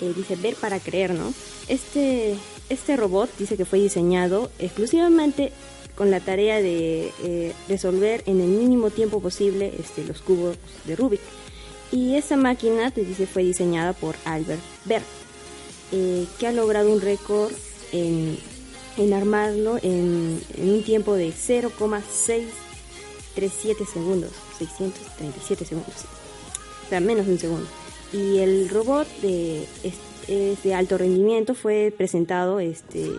Eh, dice ver para creer, ¿no? Este, este robot dice que fue diseñado exclusivamente con la tarea de eh, resolver en el mínimo tiempo posible este, los cubos de Rubik. Y esta máquina, te dice, fue diseñada por Albert Berg, eh, que ha logrado un récord en, en armarlo en, en un tiempo de 0,637 segundos, 637 segundos, o sea, menos de un segundo. Y el robot de, es, es de alto rendimiento fue presentado este,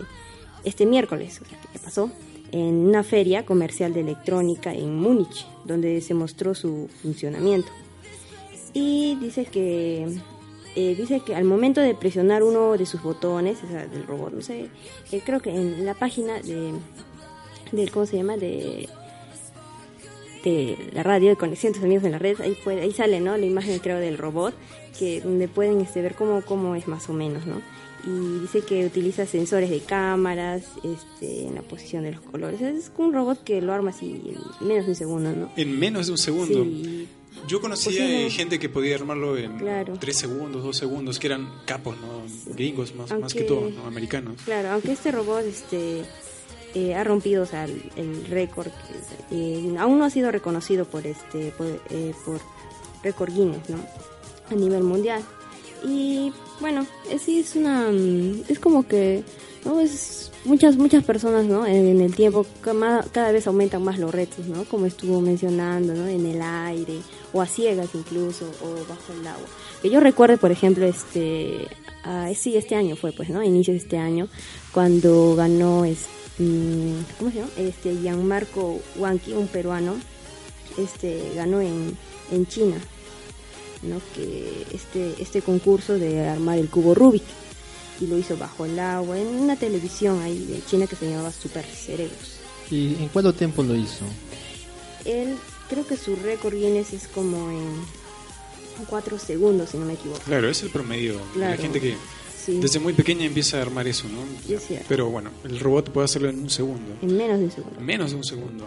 este miércoles, o sea, pasó, en una feria comercial de electrónica en Múnich, donde se mostró su funcionamiento. Y dice que eh, dice que al momento de presionar uno de sus botones, o sea, del robot, no sé, creo que en la página de, del ¿cómo se llama? De de la radio de conexión tus amigos en la red ahí puede, ahí sale no la imagen creo del robot que donde pueden este, ver cómo cómo es más o menos no y dice que utiliza sensores de cámaras este en la posición de los colores es un robot que lo arma así en menos de un segundo no En menos de un segundo. Sí. Yo conocía Pues eh, gente que podía armarlo en Claro. tres segundos, dos segundos, que eran capos, ¿no? Gringos más, más que todo, ¿no? Americanos. Claro, aunque este robot este eh, ha rompido o sea, el, el récord, eh, aún no ha sido reconocido por este por, eh, por récord Guinness, ¿no? A nivel mundial. Y bueno, sí es una mm, es como que no es muchas muchas personas, ¿no? En, el tiempo cada, vez aumentan más los retos, ¿no? Como estuvo mencionando, ¿no? En el aire o a ciegas incluso o bajo el agua. Que yo recuerdo, por ejemplo, este ah, sí, este año fue pues, ¿no? A inicios de este año cuando ganó es, mm, ¿cómo se llama? Este Gianmarco Huanqui, un peruano, este ganó en, en China, ¿no? Que este este concurso de armar el cubo Rubik y lo hizo bajo el agua en una televisión ahí de China que se llamaba Super Cerebros. ¿Y en cuánto tiempo lo hizo? Él creo que su récord Guinness es como en cuatro segundos, si no me equivoco. Claro, es el promedio de la Claro. gente que Sí. desde muy pequeña empieza a armar eso, ¿no? Sí, es cierto. Pero bueno, el robot puede hacerlo en un segundo. En menos de un segundo. Menos de un segundo.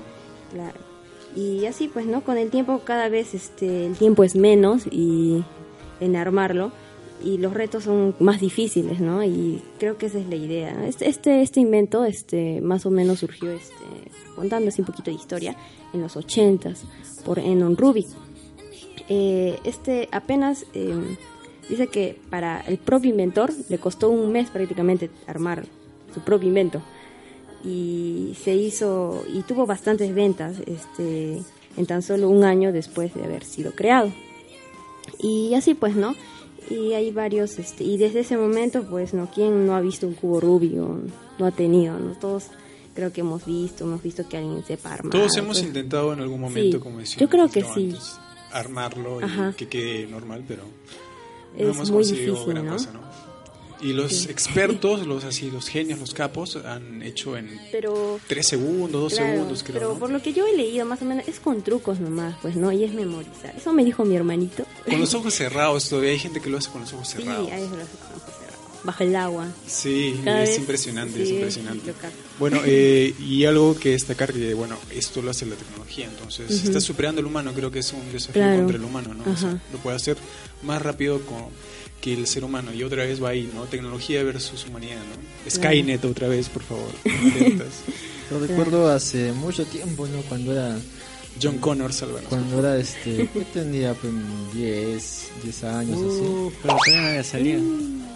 Claro. Y así pues, ¿no? Con el tiempo cada vez este el tiempo es menos y en armarlo y los retos son más difíciles, ¿no? Y creo que esa es la idea. Este, este, este invento, este, más o menos surgió, este, contando así un poquito de historia, en los ochentas, por Enon Rubik. Eh, este apenas eh, dice que para el propio inventor le costó un mes prácticamente armar su propio invento y se hizo y tuvo bastantes ventas este en tan solo un año después de haber sido creado y así pues no y hay varios este y desde ese momento pues no quién no ha visto un cubo Rubik o no ha tenido no todos creo que hemos visto hemos visto que alguien sepa armar Todos hemos pues. intentado en algún momento, Sí, como decía. yo creo que sí. antes, armarlo y Ajá. que quede normal, pero no Es hemos muy conseguido difícil, gran ¿no? cosa, ¿no? Y los Sí. expertos, los así, los genios, los capos, han hecho en pero tres segundos, dos Claro, segundos, creo. Pero ¿no? por lo que yo he leído, más o menos, es con trucos nomás, pues, ¿no? Y es memorizar. Eso me dijo mi hermanito. Con los ojos cerrados todavía hay gente que lo hace con los ojos Sí, cerrados. ahí se lo hace con ojos cerrados. Bajo el agua. Sí, Cada es vez- impresionante, es sí, impresionante. Bueno, eh, y algo que destacar que, bueno, esto lo hace la tecnología, entonces está superando el humano, creo que es un desafío Claro. contra el humano, ¿no? O sea, lo puede hacer más rápido co- que el ser humano. Y otra vez va ahí, ¿no? Tecnología versus humanidad, ¿no? Skynet otra vez, por favor. Yo recuerdo hace mucho tiempo, ¿no? Cuando era... John Connor, sálvanos. Cuando era este... ¿Qué tendría? Pues 10, 10 años Uh, así. pero todavía no había salido.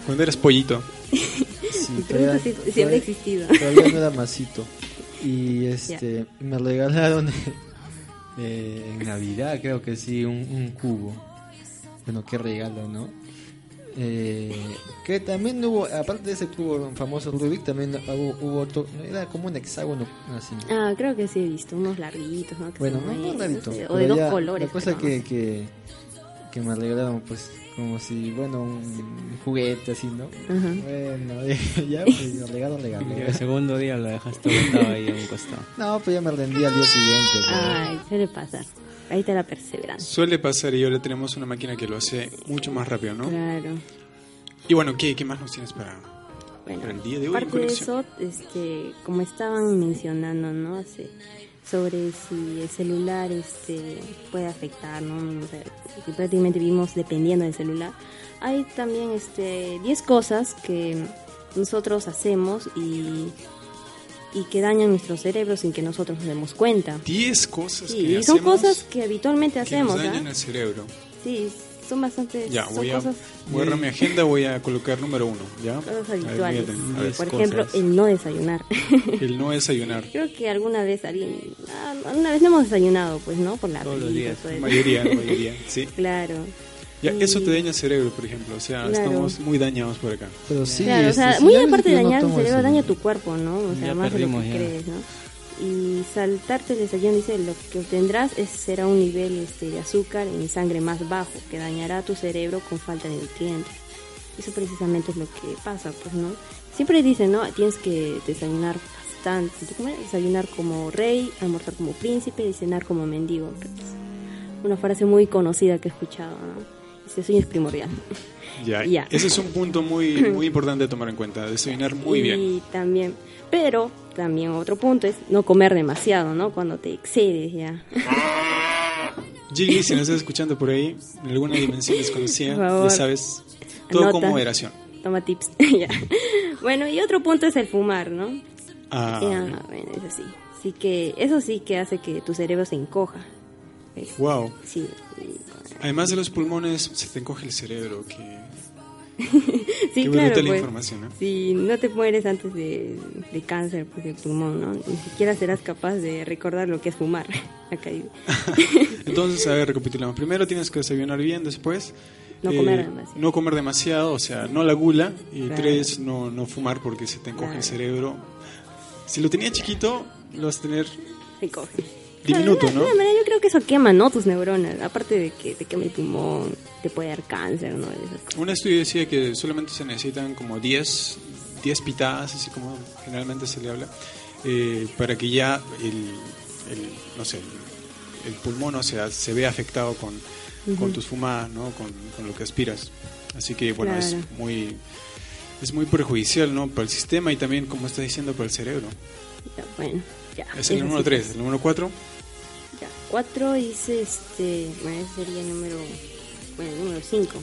Cuando eras pollito. Sí, todavía- siempre ha todavía- existido. Todavía no era masito. Y este, me regalaron eh, en Navidad, creo que sí, un, un cubo. Bueno, qué regalo, ¿no? Eh, que también hubo, aparte de ese cubo famoso Rubik, también hubo, hubo otro, era como un hexágono así. Ah, creo que sí he visto unos larguitos, ¿no? Que Bueno, no, o pero de dos ya colores. La cosa que, que, que me regalaron, pues, como si, bueno, un juguete así, ¿no? Ajá. Bueno, ya, pues, me regalaron, regalo. Y el segundo día lo dejaste botado ahí a un costado. No, pues ya me rendí al día siguiente. pues. Ay, suele pasar. Ahí está la perseverancia. Suele pasar y ahora tenemos una máquina que lo hace mucho más rápido, ¿no? Claro. Y bueno, ¿qué, qué más nos tienes para, Bueno, para el día de hoy Aparte de eso, este, como estaban mencionando, ¿no? Hace- sobre si el celular este, puede afectar, ¿no? O sea, que prácticamente vivimos dependiendo del celular. Hay también este, 10 cosas que nosotros hacemos y, y que dañan nuestro cerebro sin que nosotros nos demos cuenta. 10 cosas Sí, que y son hacemos cosas que habitualmente que hacemos, nos dañan ¿ah? el cerebro. Sí, son bastante Ya, son voy a, cosas, voy a agarrar mi agenda, voy a colocar número uno, ¿ya? cosas ver, habituales. ver. Por ejemplo, el no desayunar. el no desayunar. Creo que alguna vez alguien, ah, alguna vez no hemos desayunado, pues, ¿no? Por la Todos los días, la mayoría, la mayoría, sí. Claro. Ya, Y- eso te daña el cerebro, por ejemplo, o sea, Claro. estamos muy dañados por acá. Pero sí, claro, o sea, muy aparte de yo no dañar el cerebro, daña tu cuerpo, ¿no? O sea, Ya más de lo que ya. crees, ¿no? Y saltarte el desayuno, dice, lo que obtendrás es, será un nivel este, de azúcar en sangre más bajo, que dañará tu cerebro con falta de nutrientes. Eso precisamente es lo que pasa, pues, ¿no? Siempre dicen, ¿no? Tienes que desayunar bastante. Desayunar como rey, almorzar como príncipe y cenar como mendigo. Una frase muy conocida que he escuchado, ¿no? Ese sueño es primordial. Ya, Ya. ese es un punto muy, muy importante de tomar en cuenta, desayunar muy y bien. también, pero también otro punto es no comer demasiado, ¿no? Cuando te excedes ya. Gigi, si nos estás escuchando por ahí, en alguna dimensión desconocida, ya sabes, todo con moderación. Toma tips. ya. Bueno, y otro punto es el fumar, ¿no? Ah, Ya, bueno, eso sí. Sí que, eso sí que hace que tu cerebro se encoja. Wow. Sí. Además de los pulmones, se te encoge el cerebro, que, Sí, Qué claro, pues, información, ¿no? Si no te mueres antes de, de cáncer pues, de pulmón, ¿no? Ni siquiera serás capaz de recordar lo que es fumar. Acá. Entonces, a ver, recapitulamos. Primero tienes que desayunar bien, después... No eh, comer demasiado. No comer demasiado, o sea, no la gula. Y Claro. tres, no, no fumar porque se te encoge Claro. el cerebro. Si lo tenía chiquito, lo vas a tener Se encoge. Diminuto, de ¿no? alguna manera yo creo que eso quema, ¿no? Tus neuronas. Aparte de que te quema el pulmón, te puede dar cáncer, ¿no? De. Un estudio decía que solamente se necesitan como 10, 10 pitadas, así como generalmente se le habla, eh, para que ya el, el, no sé, el, el pulmón o sea, se vea afectado con, con Ujú. tus fumadas, ¿no? con, con lo que aspiras. Así que bueno, es Claro. muy es muy perjudicial ¿no? para el sistema y también, como estás diciendo, para el cerebro. Ya, bueno, ya. Es el número sí. 3, el número 4. Ya. Cuatro dice este. Bueno, sería número. Bueno, número cinco.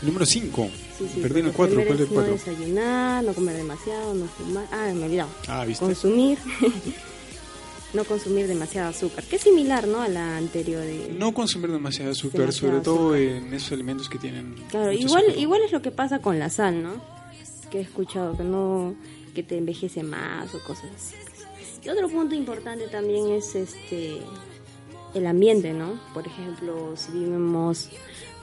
El número 5. Sí, sí, Perdí en el porque 4. primero ¿Cuál es el es no 4? desayunar, no comer demasiado, no fumar. Ah, me he olvidado. Ah, ¿viste? Consumir. no consumir demasiado azúcar. Que es similar, ¿no? A la anterior. De... No consumir demasiado azúcar, Demasiado sobre todo en esos alimentos que tienen. Claro, igual, azúcar. igual es lo que pasa con la sal, ¿no? Que he escuchado que no, que te envejece más o cosas así. Y otro punto importante también es este el ambiente, ¿no? Por ejemplo, si vivimos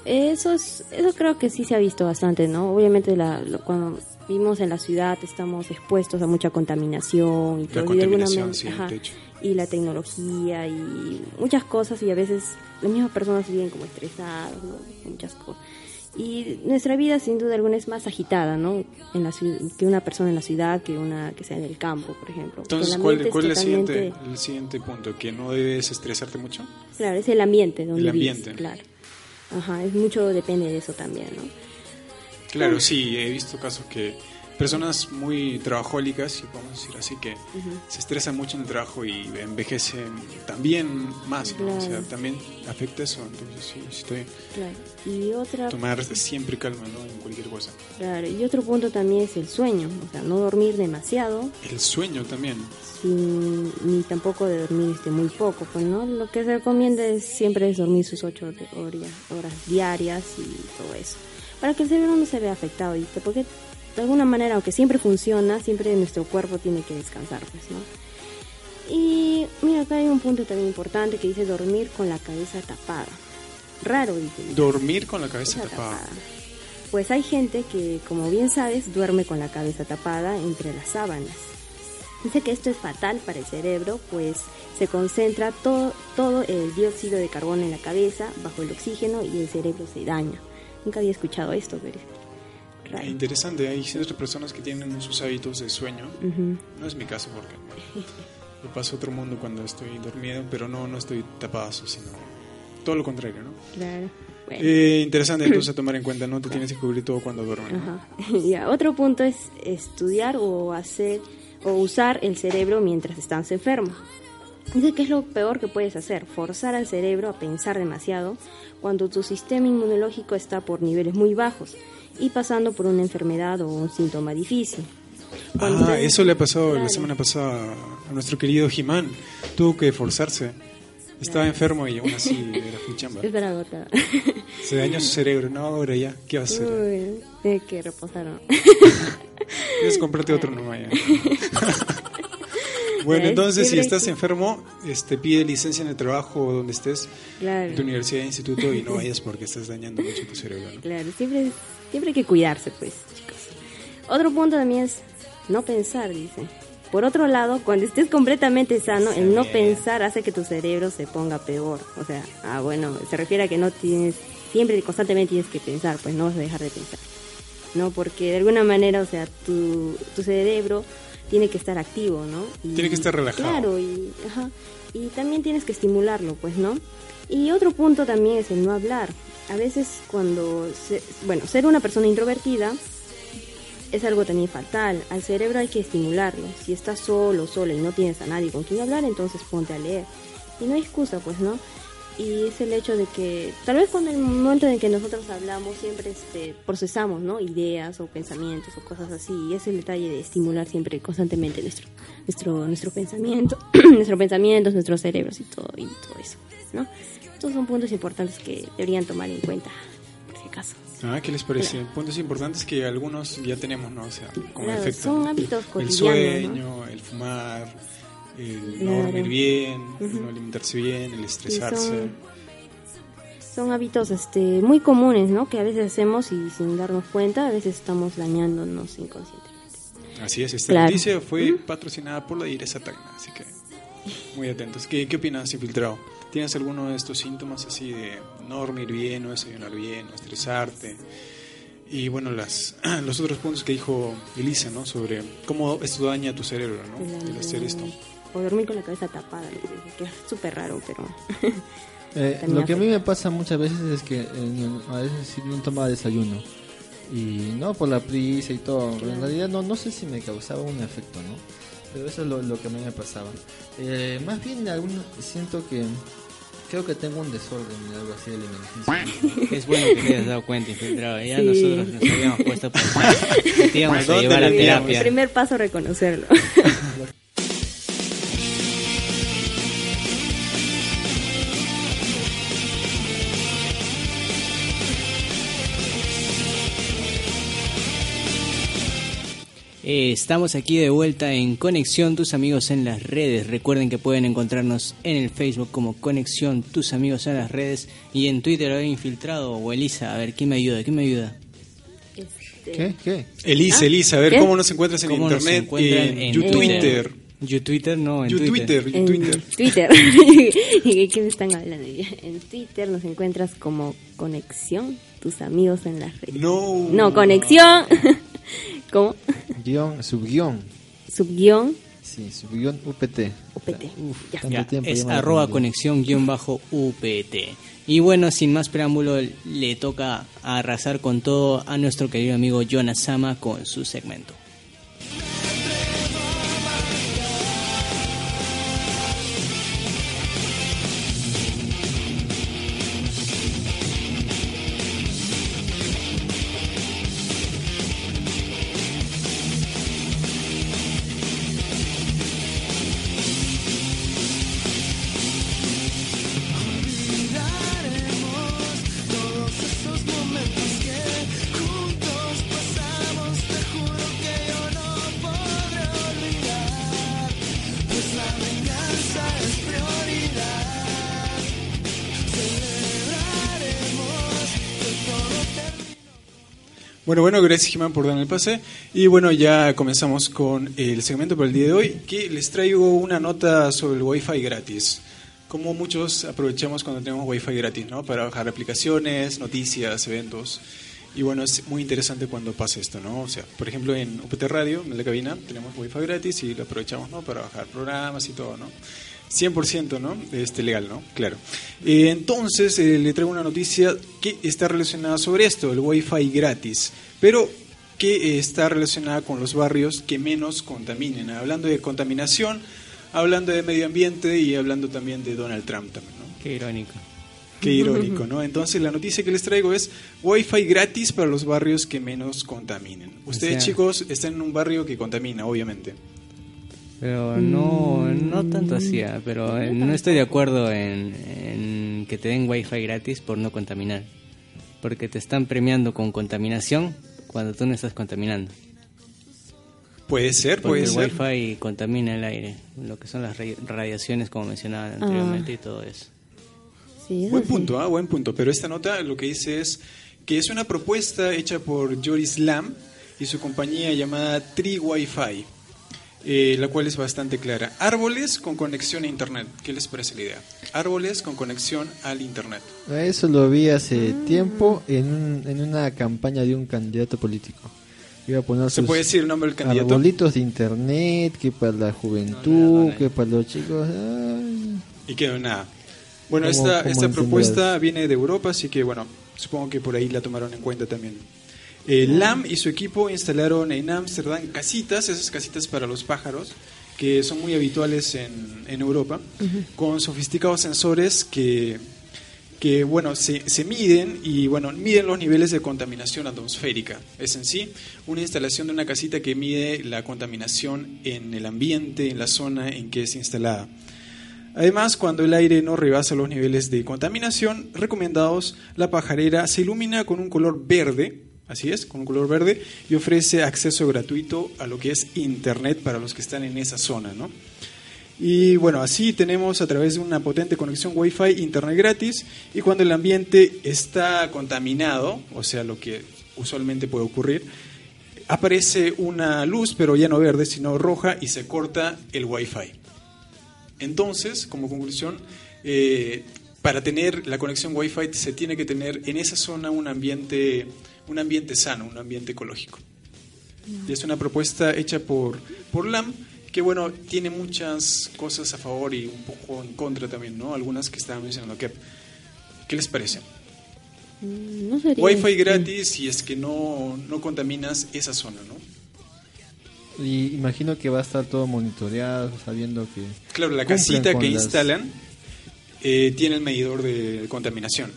eso es, eso creo que sí se ha visto bastante, ¿no? Obviamente la, lo- cuando vivimos en la ciudad estamos expuestos a mucha contaminación y La todo y de alguna contaminación, man- sí, ajá, de hecho. y la tecnología y muchas cosas y a veces las mismas personas viven como estresadas, ¿no? Muchas cosas. Y nuestra vida sin duda alguna es más agitada, ¿no? En la que una persona en la ciudad que una que sea en el campo, por ejemplo. Entonces, ¿cuál, cuál es el siguiente, el siguiente punto? ¿Que no debes estresarte mucho? Claro, es el ambiente donde El vives, ambiente. claro. Ajá, es mucho depende de eso también, ¿no? Claro, sí, he visto casos que personas muy trabajólicas, si podemos decir así, que se estresan mucho en el trabajo y envejecen también más, ¿no? O sea, Claro. también afecta eso, entonces sí, bien. Claro. Y otra Tomar siempre calma, ¿no? En cualquier cosa. Claro, y otro punto también es el sueño, o sea, no dormir demasiado, El sueño también. sin, ni tampoco de dormir este, muy poco, pues no, lo que se recomienda es siempre es dormir sus ocho horas, horas diarias y todo eso, para que el cerebro no se vea afectado, y que- porque de alguna manera, aunque siempre funciona, siempre nuestro cuerpo tiene que descansar, pues, ¿no? Y mira, acá hay un punto también importante que dice dormir con la cabeza tapada. Raro, dice. Dormir con la cabeza tapada. tapada. Pues hay gente que, como bien sabes, duerme con la cabeza tapada entre las sábanas. Dice que esto es fatal para el cerebro, pues se concentra todo, todo el dióxido de carbono en la cabeza, bajo el oxígeno, y el cerebro se daña. Nunca había escuchado esto, pero raro. Interesante, hay ciertas personas que tienen sus hábitos de sueño. Ujú. No es mi caso porque me paso otro mundo cuando estoy dormido, pero no, no estoy tapazo, sino todo lo contrario, ¿no? Claro. Bueno. Eh, interesante entonces a tomar en cuenta, no te tienes que cubrir todo cuando duermes. ¿no? Ya, otro punto es estudiar o hacer o usar el cerebro mientras estás enfermo. Dice que es lo peor que puedes hacer, forzar al cerebro a pensar demasiado cuando tu sistema inmunológico está por niveles muy bajos y pasando por una enfermedad o un síntoma difícil. Cuando Ah, eso le ha pasado la Claro. semana pasada a nuestro querido Jimán. Tuvo que forzarse. Estaba enfermo y aún así era full chamba. Es para agotar. Se dañó su cerebro. No, ahora ya, ¿qué va a hacer? Uy, tiene que reposar. ¿no? Que comprarte otro nomás ya. Bueno, entonces si estás enfermo, este, pide licencia en el trabajo o donde estés, Claro. en tu universidad, instituto, y no vayas porque estás dañando mucho tu cerebro. ¿no? Claro, siempre, siempre hay que cuidarse, pues, chicos. Otro punto también es no pensar, dice. Por otro lado, cuando estés completamente sano, el no pensar hace que tu cerebro se ponga peor. O sea, ah, bueno, se refiere a que no tienes, siempre constantemente tienes que pensar, pues no vas a dejar de pensar. ¿No? Porque de alguna manera, o sea, tu, tu cerebro tiene que estar activo, ¿no? Y- Tiene que estar relajado. Claro, y, ajá, y también tienes que estimularlo, pues, ¿no? Y otro punto también es el no hablar. A veces cuando, se- bueno, ser una persona introvertida es algo también fatal. Al cerebro hay que estimularlo. Si estás solo, sola y no tienes a nadie con quien hablar, entonces ponte a leer. Y no hay excusa, pues, ¿no? Y es el hecho de que, tal vez cuando el momento en que nosotros hablamos, siempre este, procesamos, ¿no? Ideas o pensamientos o cosas así. Y es el detalle de estimular siempre constantemente nuestro, nuestro, nuestro pensamiento, nuestros pensamientos, nuestros cerebros y todo, y todo eso, ¿no? Estos son puntos importantes que deberían tomar en cuenta, por si acaso. Ah, ¿qué les parece? Puntos importantes que algunos ya tenemos, ¿no? O sea, como Claro, efecto. son ¿no? hábitos El cotidianos, sueño, el fumar, el no Claro. dormir bien, Ujú. no alimentarse bien, el estresarse. son, son hábitos este, muy comunes, ¿no? Que a veces hacemos y sin darnos cuenta, a veces estamos dañándonos inconscientemente. Así es, esta Claro. noticia fue patrocinada por la Direza Tacna, así que muy atentos. ¿Qué, qué opinas, Infiltrado? ¿Tienes alguno de estos síntomas así de no dormir bien, no desayunar bien, no estresarte? Y bueno, las, los otros puntos que dijo Elisa, ¿no? Sobre cómo esto daña a tu cerebro, ¿no? El hacer esto. O dormir con la cabeza tapada, lo que es súper raro, pero... Eh, lo que a mí me pasa muchas veces es que eh, a veces sí no tomaba desayuno y no por la prisa y todo pero en realidad no no sé si me causaba un efecto no pero eso es lo, lo que a mí me pasaba Eh, más bien algún siento que Creo que tengo un desorden, algo así alimenticio. Es bueno que te hayas dado cuenta, infiltrado. Ya Sí. nosotros nos habíamos puesto por Te íbamos a ¿Dónde llevar a terapia. Primer paso, reconocerlo. Eh, estamos aquí de vuelta en Conexión Tus Amigos en las Redes. Recuerden que pueden encontrarnos en el Facebook como Conexión Tus Amigos en las Redes y en Twitter hay infiltrado o Elisa. A ver, ¿quién me ayuda? ¿Quién me ayuda? Este, ¿Qué? ¿Qué? Elisa, ¿Ah? Elisa, a ver ¿Qué? cómo nos encuentras en ¿Cómo nos internet, encuentran en, en YouTuber. YouTuber no, en en YouTuber. Twitter. ¿Y de qué me están hablando? En Twitter nos encuentras como Conexión, tus amigos en las redes. No. No, Conexión. como Guión, subguión. subguión Sí, subguión UPT. UPT. Uf, Ya. tanto Ya, tiempo es arroba conexión guion bajo UPT. Y bueno, sin más preámbulo, le toca arrasar con todo a nuestro querido amigo Jonas Sama con su segmento. Bueno, bueno, gracias Jimán por darme el pase. Y bueno, ya comenzamos con el segmento para el día de hoy, que les traigo una nota sobre el Wi-Fi gratis. Como muchos aprovechamos cuando tenemos Wi-Fi gratis, ¿no? Para bajar aplicaciones, noticias, eventos. Y bueno, es muy interesante cuando pasa esto, ¿no? O sea, por ejemplo, en UPT Radio, en la cabina, tenemos Wi-Fi gratis y lo aprovechamos, ¿no? Para bajar programas y todo, ¿no? 100%, ¿no? Este, legal, ¿no? Claro. Eh, entonces, eh, le traigo una noticia que está relacionada sobre esto, el Wi-Fi gratis, pero que eh, está relacionada con los barrios que menos contaminen. Hablando de contaminación, hablando de medio ambiente y hablando también de Donald Trump también, ¿no? Qué irónico. Qué irónico, ¿no? Entonces, la noticia que les traigo es Wi-Fi gratis para los barrios que menos contaminen. Ustedes, sea- chicos, están en un barrio que contamina, obviamente. Pero no, no tanto así, ah, pero eh, no estoy de acuerdo en, en que te den wifi gratis por no contaminar. Porque te están premiando con contaminación cuando tú no estás contaminando. Puede ser, Porque puede el ser. wifi contamina el aire, lo que son las ra- radiaciones como mencionaba anteriormente y todo eso. Sí, eso Buen sí. punto, ah, buen punto. Pero esta nota lo que dice es que es una propuesta hecha por Joris Lam y su compañía llamada Tree Wi-Fi, eh, la cual es bastante clara. Árboles con conexión a Internet. ¿Qué les parece la idea? Árboles con conexión al Internet. Eso lo vi hace tiempo en, un- en una campaña de un candidato político. Iba a poner ¿Se sus puede decir el nombre del candidato? arbolitos de internet, que para la juventud, No, no, no, no. que para los chicos. ay. Y quedó nada. Bueno, ¿Cómo- esta, cómo esta propuesta viene de Europa, así que bueno, supongo que por ahí la tomaron en cuenta también. Eh, Lam y su equipo instalaron en Ámsterdam casitas, esas casitas para los pájaros, que son muy habituales en, en Europa, con sofisticados sensores que, que bueno, se, se miden y bueno, miden los niveles de contaminación atmosférica. Es en sí una instalación de una casita que mide la contaminación en el ambiente, en la zona en que es instalada. Además, cuando el aire no rebasa los niveles de contaminación recomendados, la pajarera se ilumina con un color verde, así es, con color verde, y ofrece acceso gratuito a lo que es Internet para los que están en esa zona, ¿no? Y bueno, así tenemos a través de una potente conexión Wi-Fi Internet gratis, y cuando el ambiente está contaminado, o sea, lo que usualmente puede ocurrir, aparece una luz, pero ya no verde, sino roja, y se corta el Wi-Fi. Entonces, como conclusión, eh, para tener la conexión Wi-Fi se tiene que tener en esa zona un ambiente, un ambiente sano, un ambiente ecológico. Y es una propuesta hecha por, por LAM que, bueno, tiene muchas cosas a favor y un poco en contra también, ¿no? Algunas que estaban mencionando. ¿Qué, qué les parece? Mm, No sería Wi-Fi este- gratis si es que no, no contaminas esa zona, ¿no? Y imagino que va a estar todo monitoreado, sabiendo que. Claro, la casita que las- instalan eh, tiene el medidor de contaminación.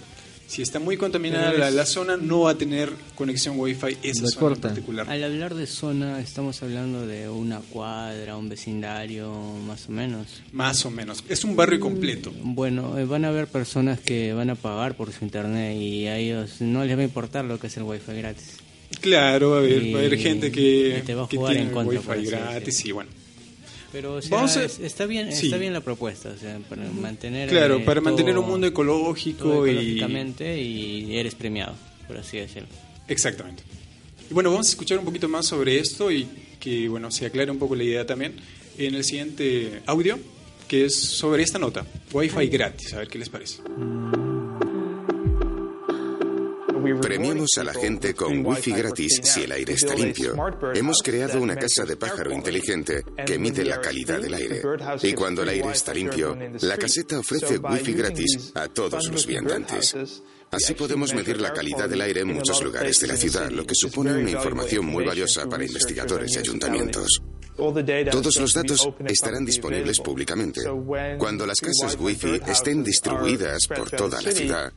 Si está muy contaminada la, zona, no va a tener conexión Wi-Fi esa zona corta. en particular. Al hablar de zona, estamos hablando de una cuadra, un vecindario, más o menos. Más o menos. Es un barrio completo. Bueno, eh, van a haber personas que van a pagar por su internet y a ellos no les va a importar lo que es el wifi gratis. Claro, va a haber, Y- va a haber gente que, te va a que jugar tiene en contra, Wi-Fi gratis y bueno. Pero o sea, Vamos a- es- está bien, sí. está bien la propuesta, o sea, para mantener Claro, eh, para mantener un mundo ecológico y... ecológicamente y eres premiado, por así decirlo. Exactamente. Y bueno, vamos a escuchar un poquito más sobre esto y que bueno, se aclare un poco la idea también en el siguiente audio, que es sobre esta nota, Wi-Fi gratis, a ver qué les parece. Premiamos a la gente con wifi gratis si el aire está limpio. Hemos creado una casa de pájaro inteligente que mide la calidad del aire. Y cuando el aire está limpio, la caseta ofrece wifi gratis a todos los viandantes. Así podemos medir la calidad del aire en muchos lugares de la ciudad, lo que supone una información muy valiosa para investigadores y ayuntamientos. Todos los datos estarán disponibles públicamente. Cuando las casas Wi-Fi estén distribuidas por toda la ciudad,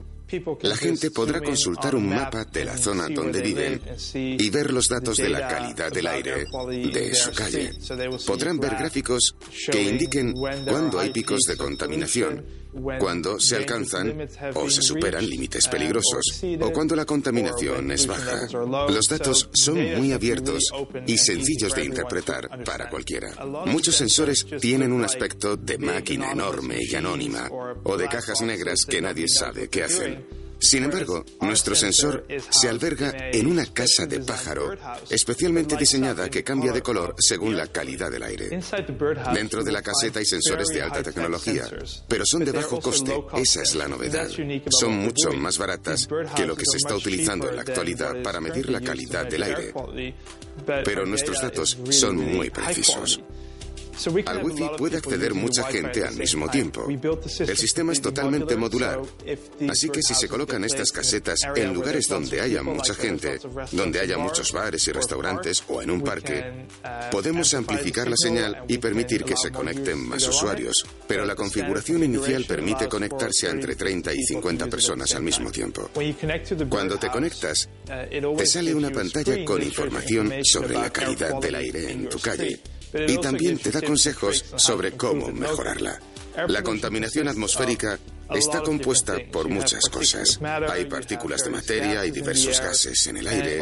la gente podrá consultar un mapa de la zona donde viven y ver los datos de la calidad del aire de su calle. Podrán ver gráficos que indiquen cuándo hay picos de contaminación, cuándo se alcanzan o se superan límites peligrosos o cuando la contaminación es baja. Los datos son muy abiertos y sencillos de interpretar para cualquiera. Muchos sensores tienen un aspecto de máquina enorme y anónima o de cajas negras que nadie sabe qué hacen. Sin embargo, nuestro sensor se alberga en una casa de pájaro especialmente diseñada que cambia de color según la calidad del aire. Dentro de la caseta hay sensores de alta tecnología, pero son de bajo coste. Esa es la novedad. Son mucho más baratas que lo que se está utilizando en la actualidad para medir la calidad del aire. Pero nuestros datos son muy precisos. Al Wi-Fi puede acceder mucha gente al mismo tiempo. El sistema es totalmente modular, así que si se colocan estas casetas en lugares donde haya mucha gente, donde haya muchos bares y restaurantes o en un parque, podemos amplificar la señal y permitir que se conecten más usuarios. Pero la configuración inicial permite conectarse a entre 30 y 50 personas al mismo tiempo. Cuando te conectas, te sale una pantalla con información sobre la calidad del aire en tu calle y también te da consejos sobre cómo mejorarla. La contaminación atmosférica está compuesta por muchas cosas. Hay partículas de materia y diversos gases en el aire,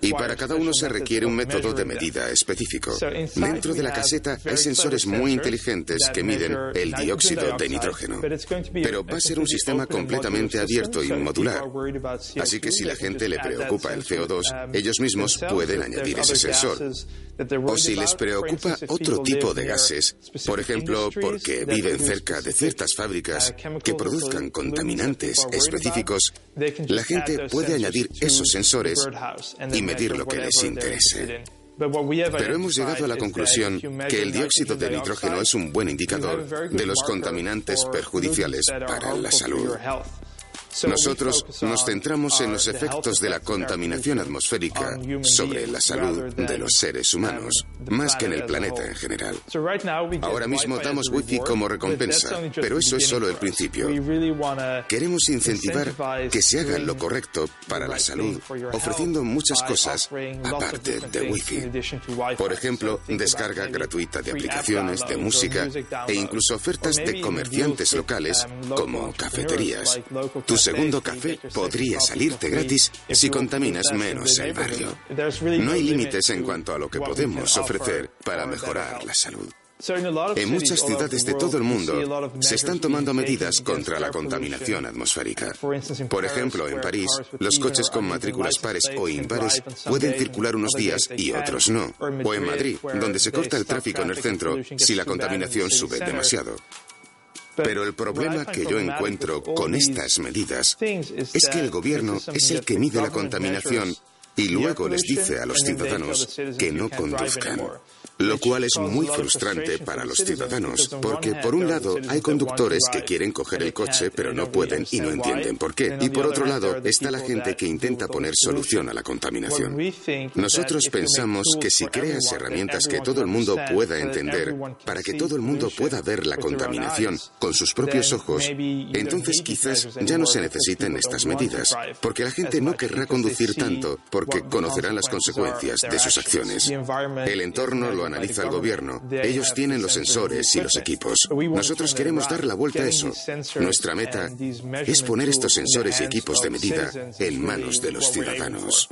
y para cada uno se requiere un método de medida específico. Dentro de la caseta hay sensores muy inteligentes que miden el dióxido de nitrógeno, pero va a ser un sistema completamente abierto y modular. Así que si la gente le preocupa el CO2, ellos mismos pueden añadir ese sensor. O si les preocupa otro tipo de gases, por ejemplo, porque viven cerca de ciertas fábricas que produzcan contaminantes específicos, la gente puede añadir esos sensores y medir lo que les interese. Pero hemos llegado a la conclusión que el dióxido de nitrógeno es un buen indicador de los contaminantes perjudiciales para la salud. Nosotros nos centramos en los efectos de la contaminación atmosférica sobre la salud de los seres humanos, más que en el planeta en general. Ahora mismo damos wifi como recompensa, pero eso es solo el principio. Queremos incentivar que se haga lo correcto para la salud, ofreciendo muchas cosas aparte de wifi. Por ejemplo, descarga gratuita de aplicaciones, de música e incluso ofertas de comerciantes locales como cafeterías. Tu segundo café podría salirte gratis si contaminas menos el barrio. No hay límites en cuanto a lo que podemos ofrecer para mejorar la salud. En muchas ciudades de todo el mundo se están tomando medidas contra la contaminación atmosférica. Por ejemplo, en París, los coches con matrículas pares o impares pueden circular unos días y otros no. O en Madrid, donde se corta el tráfico en el centro si la contaminación sube demasiado. Pero el problema que yo encuentro con estas medidas es que el gobierno es el que mide la contaminación y luego les dice a los ciudadanos que no conduzcan. Lo cual es muy frustrante para los ciudadanos, porque por un lado hay conductores que quieren coger el coche pero no pueden y no entienden por qué, y por otro lado está la gente que intenta poner solución a la contaminación. Nosotros pensamos que si creas herramientas que todo el mundo pueda entender, para que todo el mundo pueda ver la contaminación con sus propios ojos, entonces quizás ya no se necesiten estas medidas, porque la gente no querrá conducir tanto porque conocerán las consecuencias de sus acciones. El entorno lo analiza el gobierno. Ellos tienen los sensores y los equipos. Nosotros queremos dar la vuelta a eso. Nuestra meta es poner estos sensores y equipos de medida en manos de los ciudadanos.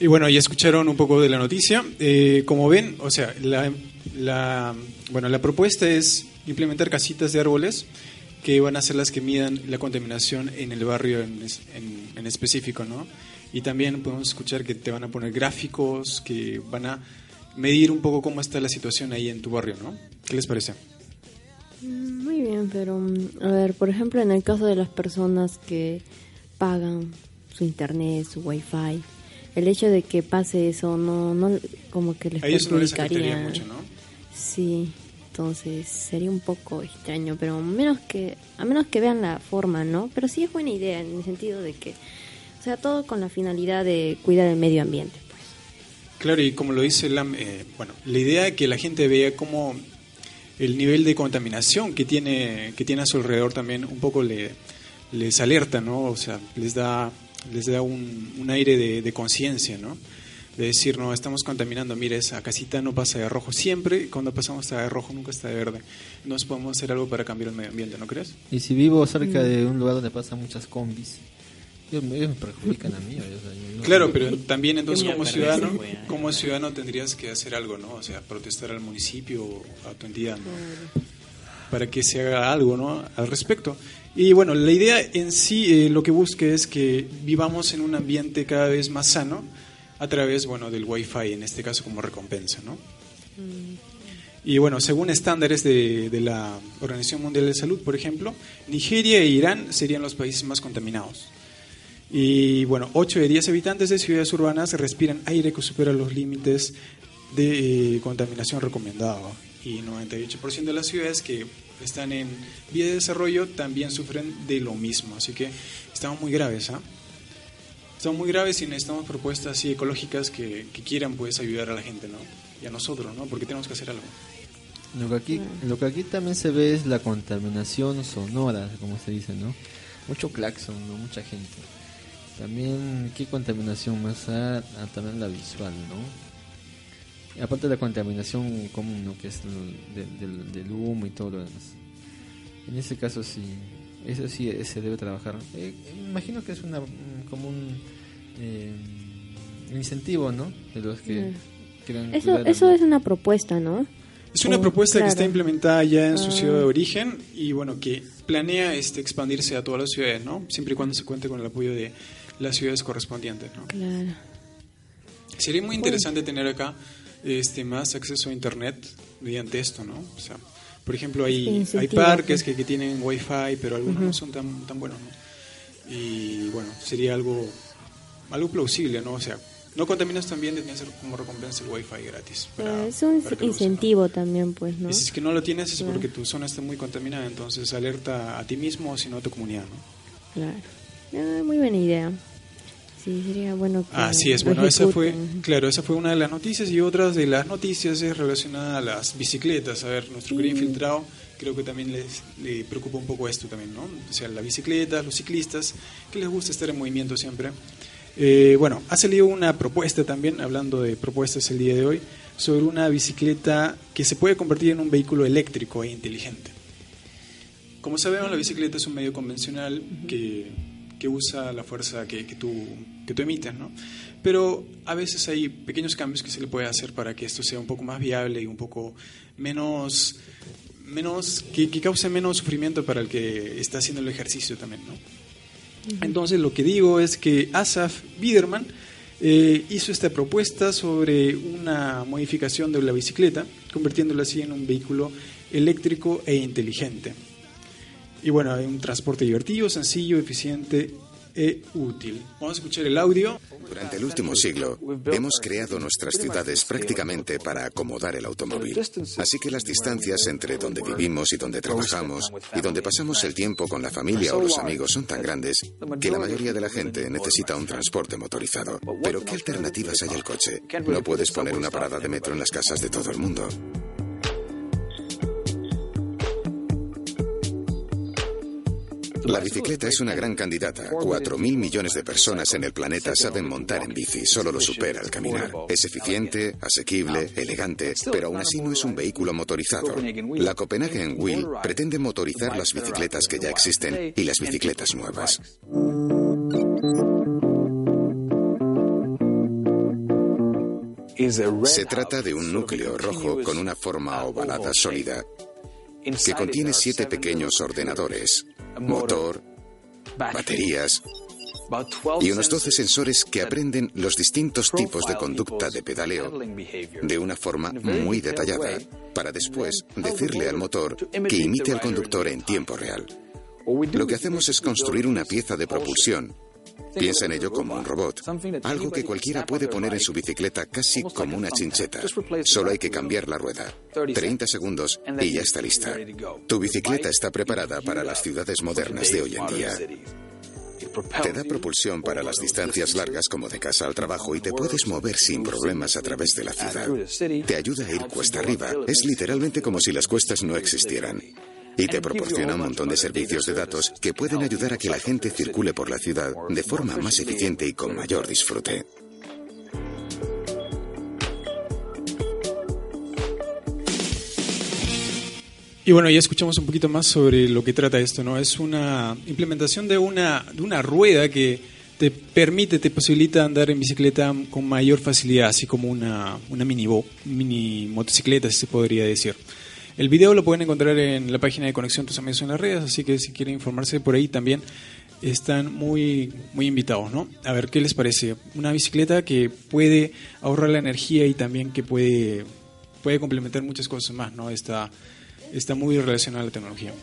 Y bueno, ya escucharon un poco de la noticia. Eh, como ven, o sea, la, la, bueno, la propuesta es implementar casitas de árboles que van a ser las que midan la contaminación en el barrio en, en, específico, ¿no? Y también podemos escuchar que te van a poner gráficos que van a medir un poco cómo está la situación ahí en tu barrio, ¿no? ¿Qué les parece? Mm, muy bien, pero mm, a ver, por ejemplo, en el caso de las personas que pagan su internet, su wifi, el hecho de que pase eso no, no como que les perjudicaría. mucho, ¿no? Sí, entonces sería un poco extraño, pero menos que a menos que vean la forma, ¿no? Pero sí es buena idea en el sentido de que, o sea, todo con la finalidad de cuidar el medio ambiente. Pues. Claro, y como lo dice Lam, eh, bueno, la idea es que la gente vea cómo el nivel de contaminación que tiene que tiene a su alrededor también un poco le, les alerta, ¿no? O sea, les da les da un, un aire de, de conciencia, ¿no? De decir, no, estamos contaminando, mire, esa casita no pasa de rojo siempre, cuando pasamos está de rojo nunca está de verde. Nos podemos hacer algo para cambiar el medio ambiente, ¿no crees? Y si vivo cerca de un lugar donde pasan muchas combis, ellos me, perjudican a mí. claro, pero también entonces como ciudadano, como ciudadano tendrías que hacer algo, ¿no? O sea, protestar al municipio o a tu entidad, Para que se haga algo, ¿no? Al respecto. Y bueno, la idea en sí, eh, lo que busca es que vivamos en un ambiente cada vez más sano, a través bueno, del Wi-Fi, en este caso como recompensa. ¿no? Y bueno, según estándares de, de, la Organización Mundial de Salud, por ejemplo, Nigeria e Irán serían los países más contaminados. Y bueno, 8 de 10 habitantes de ciudades urbanas respiran aire que supera los límites de eh, contaminación recomendados. Y 98% de las ciudades que están en vía de desarrollo también sufren de lo mismo. Así que estamos muy graves. ¿ah? Son muy graves y necesitamos propuestas así ecológicas que, quieran pues ayudar a la gente, ¿no? Y a nosotros, ¿no? Porque tenemos que hacer algo. Lo que aquí, lo que aquí también se ve es la contaminación sonora, como se dice, ¿no? Mucho claxon, ¿no? Mucha gente. También, ¿qué contaminación más? Ah, también la visual, ¿no? Y aparte de la contaminación común, ¿no? Que es del, del humo y todo lo demás. En ese caso sí, eso sí se debe trabajar. Eh, imagino que es una como un eh, incentivo, ¿no? De los que mm. Eso, eso es una propuesta, ¿no? Es una propuesta que está implementada ya en su ah. ciudad de origen y bueno, que planea este expandirse a todas las ciudades, ¿no? Siempre y cuando se cuente con el apoyo de las ciudades correspondientes, ¿no? Claro. Sería muy interesante tener acá este más acceso a internet mediante esto, ¿no? O sea, por ejemplo, hay, hay parques que, que, tienen wifi, pero algunos no son tan, tan buenos, ¿no? Y bueno, sería algo, algo plausible, ¿no? O sea, no contaminas también de ser como recompensa el wifi gratis. Para, es un incentivo también, pues, ¿no? Y si es que no lo tienes es porque tu zona está muy contaminada, entonces alerta a ti mismo, sino a tu comunidad, ¿no? Claro. Ah, muy buena idea. Sí, sería bueno que Así es, bueno, esa fue, claro, esa fue una de las noticias y otras de las noticias es relacionada a las bicicletas. A ver, nuestro querido infiltrado creo que también les, le preocupa un poco esto también, ¿no? O sea, la bicicleta, los ciclistas, que les gusta estar en movimiento siempre. Eh, bueno, ha salido una propuesta también, hablando de propuestas el día de hoy, sobre una bicicleta que se puede convertir en un vehículo eléctrico e inteligente. Como sabemos, la bicicleta es un medio convencional que que usa la fuerza que, que, tú, que tú emites, ¿no? Pero a veces hay pequeños cambios que se le puede hacer para que esto sea un poco más viable y un poco menos, menos que, que cause menos sufrimiento para el que está haciendo el ejercicio también, ¿no? Entonces lo que digo es que Asaf Biderman eh, hizo esta propuesta sobre una modificación de la bicicleta, convirtiéndola así en un vehículo eléctrico e inteligente. Y bueno, hay un transporte divertido, sencillo, eficiente e útil. Vamos a escuchar el audio. Durante el último siglo hemos creado nuestras ciudades prácticamente para acomodar el automóvil. Así que las distancias entre donde vivimos y donde trabajamos y donde pasamos el tiempo con la familia o los amigos son tan grandes que la mayoría de la gente necesita un transporte motorizado. Pero ¿qué alternativas hay al coche? No puedes poner una parada de metro en las casas de todo el mundo. La bicicleta es una gran candidata. Cuatro mil millones de personas en el planeta saben montar en bici, solo lo supera al caminar. Es eficiente, asequible, elegante, pero aún así no es un vehículo motorizado. La Copenhagen Wheel pretende motorizar las bicicletas que ya existen y las bicicletas nuevas. Se trata de un núcleo rojo con una forma ovalada sólida que contiene siete pequeños ordenadores, motor, baterías y unos 12 sensores que aprenden los distintos tipos de conducta de pedaleo de una forma muy detallada, para después decirle al motor que imite al conductor en tiempo real. Lo que hacemos es construir una pieza de propulsión Piensa en ello como un robot, algo que cualquiera puede poner en su bicicleta casi como una chincheta. Solo hay que cambiar la rueda. 30 segundos y ya está lista. Tu bicicleta está preparada para las ciudades modernas de hoy en día. Te da propulsión para las distancias largas como de casa al trabajo y te puedes mover sin problemas a través de la ciudad. Te ayuda a ir cuesta arriba. Es literalmente como si las cuestas no existieran y te proporciona un montón de servicios de datos que pueden ayudar a que la gente circule por la ciudad de forma más eficiente y con mayor disfrute. Y bueno, ya escuchamos un poquito más sobre lo que trata esto, ¿no? Es una implementación de una, de una rueda que te permite, te posibilita andar en bicicleta con mayor facilidad, así como una, una mini, mini motocicleta, si se podría decir. El video lo pueden encontrar en la página de Conexión Tus Amigos en las redes, así que si quieren informarse por ahí también están muy, muy invitados, ¿no? A ver qué les parece. Una bicicleta que puede ahorrar la energía y también que puede, puede complementar muchas cosas más, ¿no? Está, está muy relacionada a la tecnología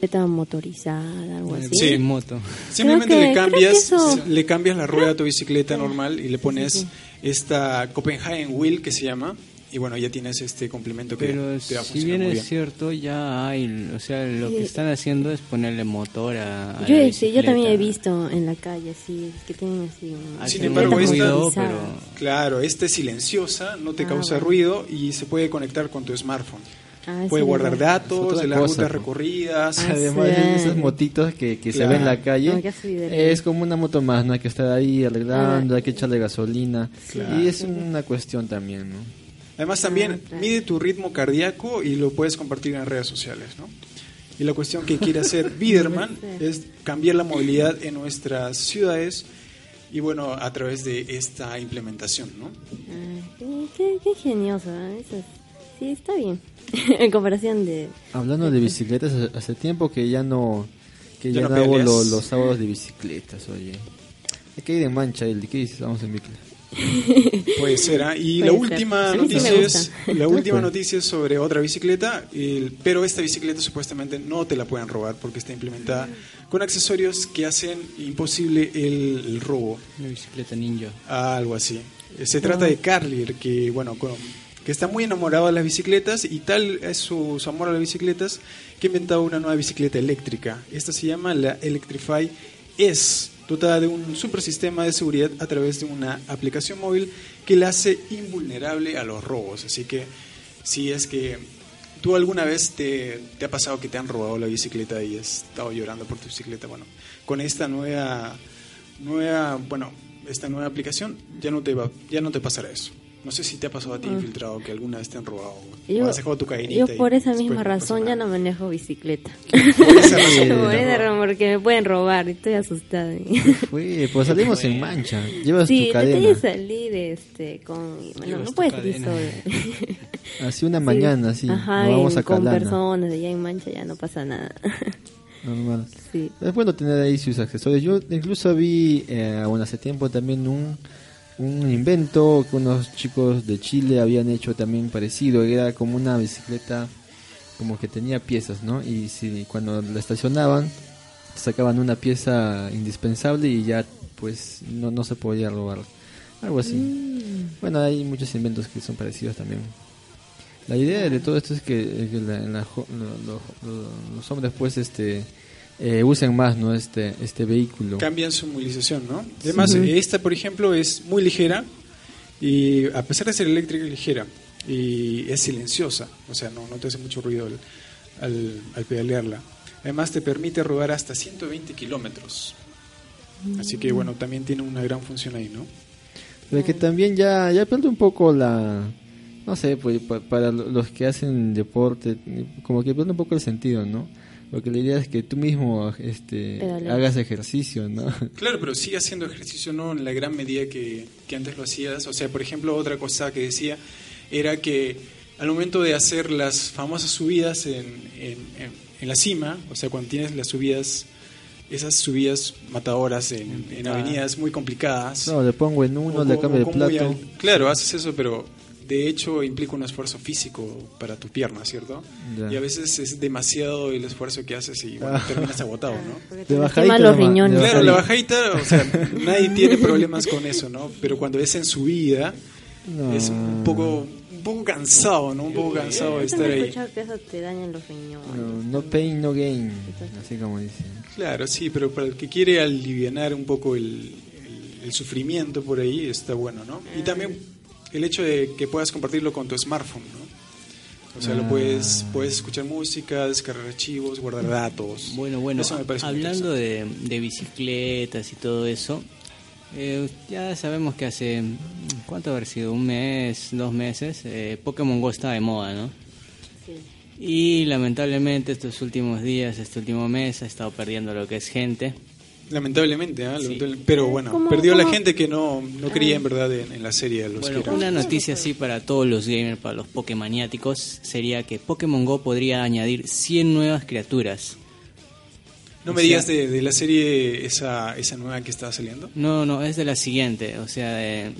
bicicleta motorizada, algo así. Sí, moto. Simplemente le cambias, le cambias la rueda a tu bicicleta normal y le pones esta Copenhagen Wheel que se llama y bueno, ya tienes este complemento que Pero te va a si bien es cierto, ya hay, o sea, lo que están haciendo es ponerle motor a, yo, la sí, yo también he visto en la calle, así, que tienen así... Ah, sin embargo, esta, pero... claro, esta es silenciosa, no te Ah, causa bueno. ruido y se puede conectar con tu smartphone. Ah, Puede sí, guardar verdad. Es datos de las cosa, rutas recorridas. Ah, Además sí. de esas motitos que, que se Claro. ven en la calle, No, es como una moto más, no hay que estar ahí arreglando, hay que echarle gasolina. Claro. Y es una cuestión también, ¿no? Además también mide tu ritmo cardíaco y lo puedes compartir en redes sociales, ¿no? Y la cuestión que quiere hacer Biderman es cambiar la movilidad en nuestras ciudades y bueno, a través de esta implementación, ¿no? Ah, qué, qué- ingenioso, ¿eh? Eso es- sí, está bien. en comparación de... Hablando de bicicletas, hace- tiempo que ya no que Ya ya, no no hago peleas. lo- los sábados de bicicletas, oye. Hay que ir en mancha, el ¿qué dices? Vamos en bicicleta. Puede ser, ¿ah? Y Puede la ser. última sí noticia gusta. es la última noticia es sobre otra bicicleta, el- pero esta bicicleta supuestamente no te la pueden robar porque está implementada con accesorios que hacen imposible el, el robo. Una bicicleta ninja. Algo así. Eh, Se trata de Carlier, que bueno, con- que está muy enamorado de las bicicletas y tal es su, su amor a las bicicletas que ha inventado una nueva bicicleta eléctrica. Esta se llama la Electrify S, dotada de un supersistema de seguridad a través de una aplicación móvil que la hace invulnerable a los robos. Así que si es que tú alguna vez te, te ha pasado que te han robado la bicicleta y has estado llorando por tu bicicleta, bueno, con esta nueva nueva, bueno, esta nueva aplicación ya no te va, ya no te pasará eso. No sé si te ha pasado a ti Ah. infiltrado que alguna vez te han robado o Yo, has dejado tu cadenita. yo por esa misma razón ya no manejo bicicleta. Por esa razón. Por esa razón, porque me pueden robar y estoy asustada. Fue, pues salimos en mancha. Llevas sí, tu cadena. decidí salir este, con... Bueno, no puedes salir solo. Así una Sí. mañana, así. Ajá, nos vamos en- a con personas allá en Mancha ya no pasa nada. Normal. sí. Es bueno tener ahí sus accesorios. Yo incluso vi, eh, bueno, hace tiempo también un, un invento que unos chicos de Chile habían hecho también parecido. Era como una bicicleta, como que tenía piezas, ¿no? Y si cuando la estacionaban, sacaban una pieza indispensable y ya pues no, no se podía robar. Algo así. Mm. Bueno, hay muchos inventos que son parecidos también. La idea de todo esto es que, que la- lo- los hombres pues este eh, usen más no este este vehículo. Cambian su movilización, ¿no? Además, esta, por ejemplo, es muy ligera y a pesar de ser eléctrica es ligera y es silenciosa, o sea, no, no te hace mucho ruido al, al, al pedalearla. Además, te permite rodar hasta 120 kilómetros. Así que, bueno, también tiene una gran función ahí, ¿no? Pero que también ya, ya pierde un poco la... No sé, pues pa- para lo- los que hacen deporte, como que pierde un poco el sentido, ¿no? Porque la idea es que tú mismo este, hagas ejercicio, ¿no? Claro, pero sigue haciendo ejercicio no en la gran medida que, que antes lo hacías. O sea, por ejemplo, otra cosa que decía era que al momento de hacer las famosas subidas en, en, en- en la cima, o sea, cuando tienes las subidas, esas subidas matadoras en, en Ah. avenidas muy complicadas. No, le pongo en uno, o- le o cambio de plato. al- Claro, haces eso, pero de hecho implica un esfuerzo físico para tu pierna, ¿cierto? Y a veces es demasiado el esfuerzo que haces y bueno, Ah. terminas agotado, ¿no? De te bajadita los riñones. de Claro, la bajadita. o sea, nadie tiene problemas con eso, ¿no? Pero cuando es en subida, No. es un poco, un poco cansado, ¿no? Un poco cansado de estar ahí. que eso te daña los riñones. No, no pain, no gain, así como dicen. Claro, sí, pero para el que quiere aliviar un poco el, el- el sufrimiento por ahí, está bueno, ¿no? Y también el hecho de que puedas compartirlo con tu smartphone, ¿no? O sea, lo Ah. puedes, puedes escuchar música, descargar archivos, guardar datos. Bueno, bueno, Eso me parece muy hablando de, de bicicletas y todo eso, eh, ya sabemos que hace, ¿cuánto haber sido? Un mes, dos meses, eh, Pokémon Go está de moda, ¿no? Y lamentablemente estos últimos días, este último mes, ha estado perdiendo lo que es gente. Lamentablemente, ¿ah? Lamentable- pero bueno, ¿Cómo- perdió la gente que no, no creía en verdad en, en la serie de los Bueno, una noticia así para todos los gamers, para los Pokémaniáticos, sería que Pokémon Go podría añadir 100 nuevas criaturas. No o me sea- digas de, de la serie esa, esa nueva que está saliendo. No, no, es de la siguiente, o sea, de-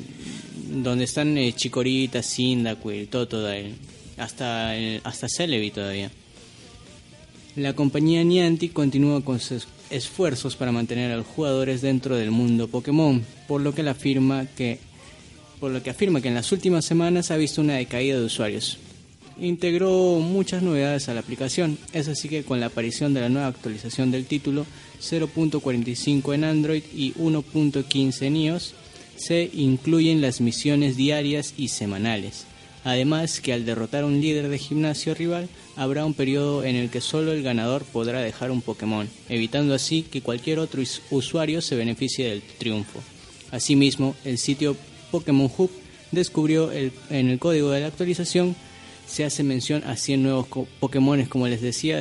donde están eh, Chikorita, Cyndaquil, Totodile, hasta, el- hasta Celebi todavía. La compañía Niantic continúa con sus esfuerzos para mantener a los jugadores dentro del mundo Pokémon, por lo que afirma que por lo que afirma que en las últimas semanas ha visto una decaída de usuarios. Integró muchas novedades a la aplicación, es así que con la aparición de la nueva actualización del título 0.45 en Android y 1.15 en iOS, se incluyen las misiones diarias y semanales. Además que al derrotar a un líder de gimnasio rival, habrá un periodo en el que solo el ganador podrá dejar un Pokémon, evitando así que cualquier otro us- usuario se beneficie del triunfo. Asimismo, el sitio Pokémon Hub descubrió el- en el código de la actualización se hace mención a 100 nuevos Pokémones, como les decía,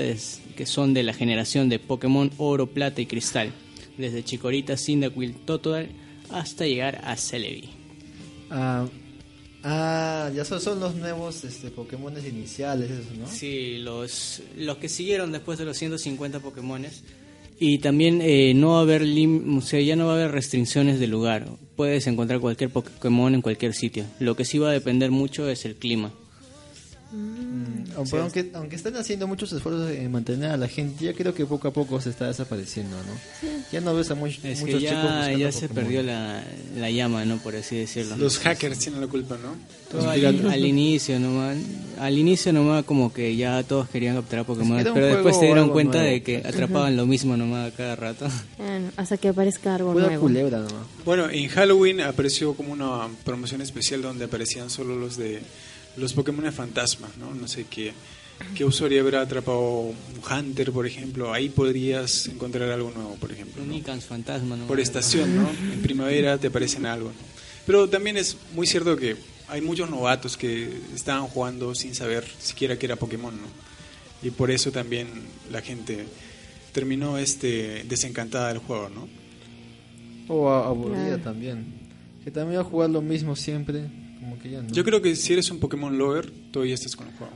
que son de la generación de Pokémon Oro, Plata y Cristal, desde Chikorita, Cyndaquil, Totodile hasta llegar a Celebi. Ah, ah, ya son, son los nuevos este, Pokémon iniciales, ¿no? Sí, los, los que siguieron después de los 150 Pokémones. Y también eh, no va a haber o sea, ya no va a haber restricciones de lugar. Puedes encontrar cualquier Pokémon en cualquier sitio. Lo que sí va a depender mucho es el clima. Aunque, aunque, aunque están haciendo muchos esfuerzos en mantener a la gente, ya creo que poco a poco se está desapareciendo, ¿no? Ya no ves a much- Es muchos que chicos ya, ya se Pokémon. perdió la, la llama, ¿no? Por así decirlo. Los hackers tienen la culpa, ¿no? Todo al, al inicio nomás, al inicio nomás como que ya todos querían capturar Pokémon, pero después se dieron cuenta nuevo, de que atrapaban lo mismo nomás a cada rato. Bueno, hasta que aparezca algo Pura nuevo. culebra nomás. Bueno, en Halloween apareció como una promoción especial donde aparecían solo los de los Pokémon de fantasma, ¿no? No sé qué, qué usuario habrá atrapado un Hunter, por ejemplo. Ahí podrías encontrar algo nuevo, por ejemplo. Un ¿no? Fantasma, ¿no? Por estación, ¿no? En primavera te aparecen algo. ¿no? Pero también es muy cierto que hay muchos novatos que estaban jugando sin saber siquiera que era Pokémon, ¿no? Y por eso también la gente terminó este desencantada del juego, ¿no? O a- aburrida Claro. también. Que también va a jugar lo mismo siempre, como que ya no. Yo creo que si eres un Pokémon lover, todavía estás con el juego.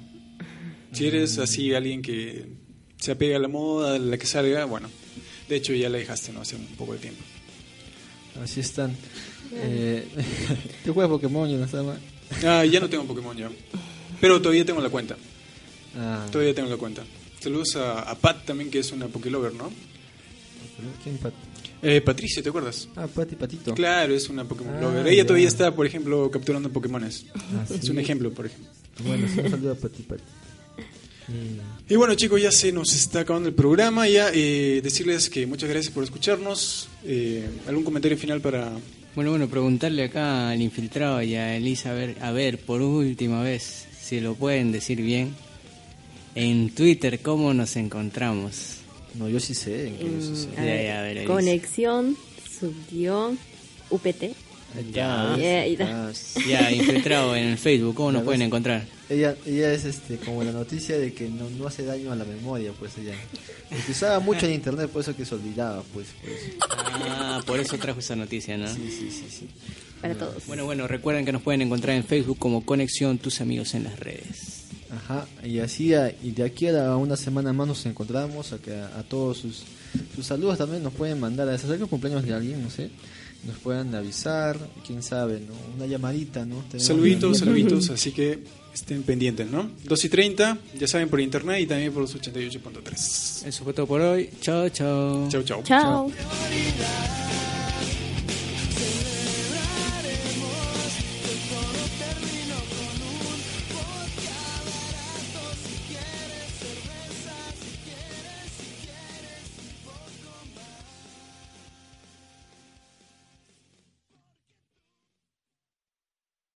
Si eres así alguien que se apega a la moda, a la que salga, bueno, de hecho ya la dejaste, ¿no? Hace un poco de tiempo. Así están. Eh, ¿Tú juegas Pokémon y no está mal? Ah, ya no tengo Pokémon ya. Pero todavía tengo la cuenta. Ah, Todavía tengo la cuenta. Saludos a, a Pat también, que es una Pokélover, ¿no? ¿Quién Pat? Eh, Patricia, ¿te acuerdas? Ah, Pati Patito. Claro, es una Pokémon Ah, Lover. Ella ya. todavía está, por ejemplo, capturando Pokémones. Ah, Es sí. un ejemplo, por ejemplo. Bueno, sí, un saludo a Pati Pati. Y bueno chicos, ya se nos está acabando el programa, ya eh, decirles que muchas gracias por escucharnos. Eh, ¿Algún comentario final para... Bueno, bueno, preguntarle acá al infiltrado y a Elisa, a ver, a ver, por última vez, si lo pueden decir bien, en Twitter, ¿cómo nos encontramos? No, yo sí sé, incluso sí. Mm, Ya, a ver, ya, a ver, Elisa. conexión, subguión, UPT. Ya. Ya, ahí está. Ah, Ya, infiltrado en el Facebook, ¿cómo nos pueden encontrar? Ella, ella es este como la noticia de que no, no hace daño a la memoria, pues ella. Porque usaba mucho en internet, por eso que se olvidaba, pues. Ah, por eso trajo esa noticia, ¿no? Sí, sí, sí, sí. Para todos. Bueno, bueno, recuerden que nos pueden encontrar en Facebook como Conexión Tus Amigos en las Redes. Ajá, y así, a- y de aquí a una semana más nos encontramos, a, que a, a todos sus, sus saludos también nos pueden mandar, a el cumpleaños de alguien, no sé, nos puedan avisar, quién sabe, ¿no? Una llamadita, ¿no? Tenemos Saluditos, saluditos, así que estén pendientes, ¿no? 2 y 30, ya saben, por internet y también por los 88.3. Eso fue todo por hoy. Chao, chao. Chau. Chao. Chao.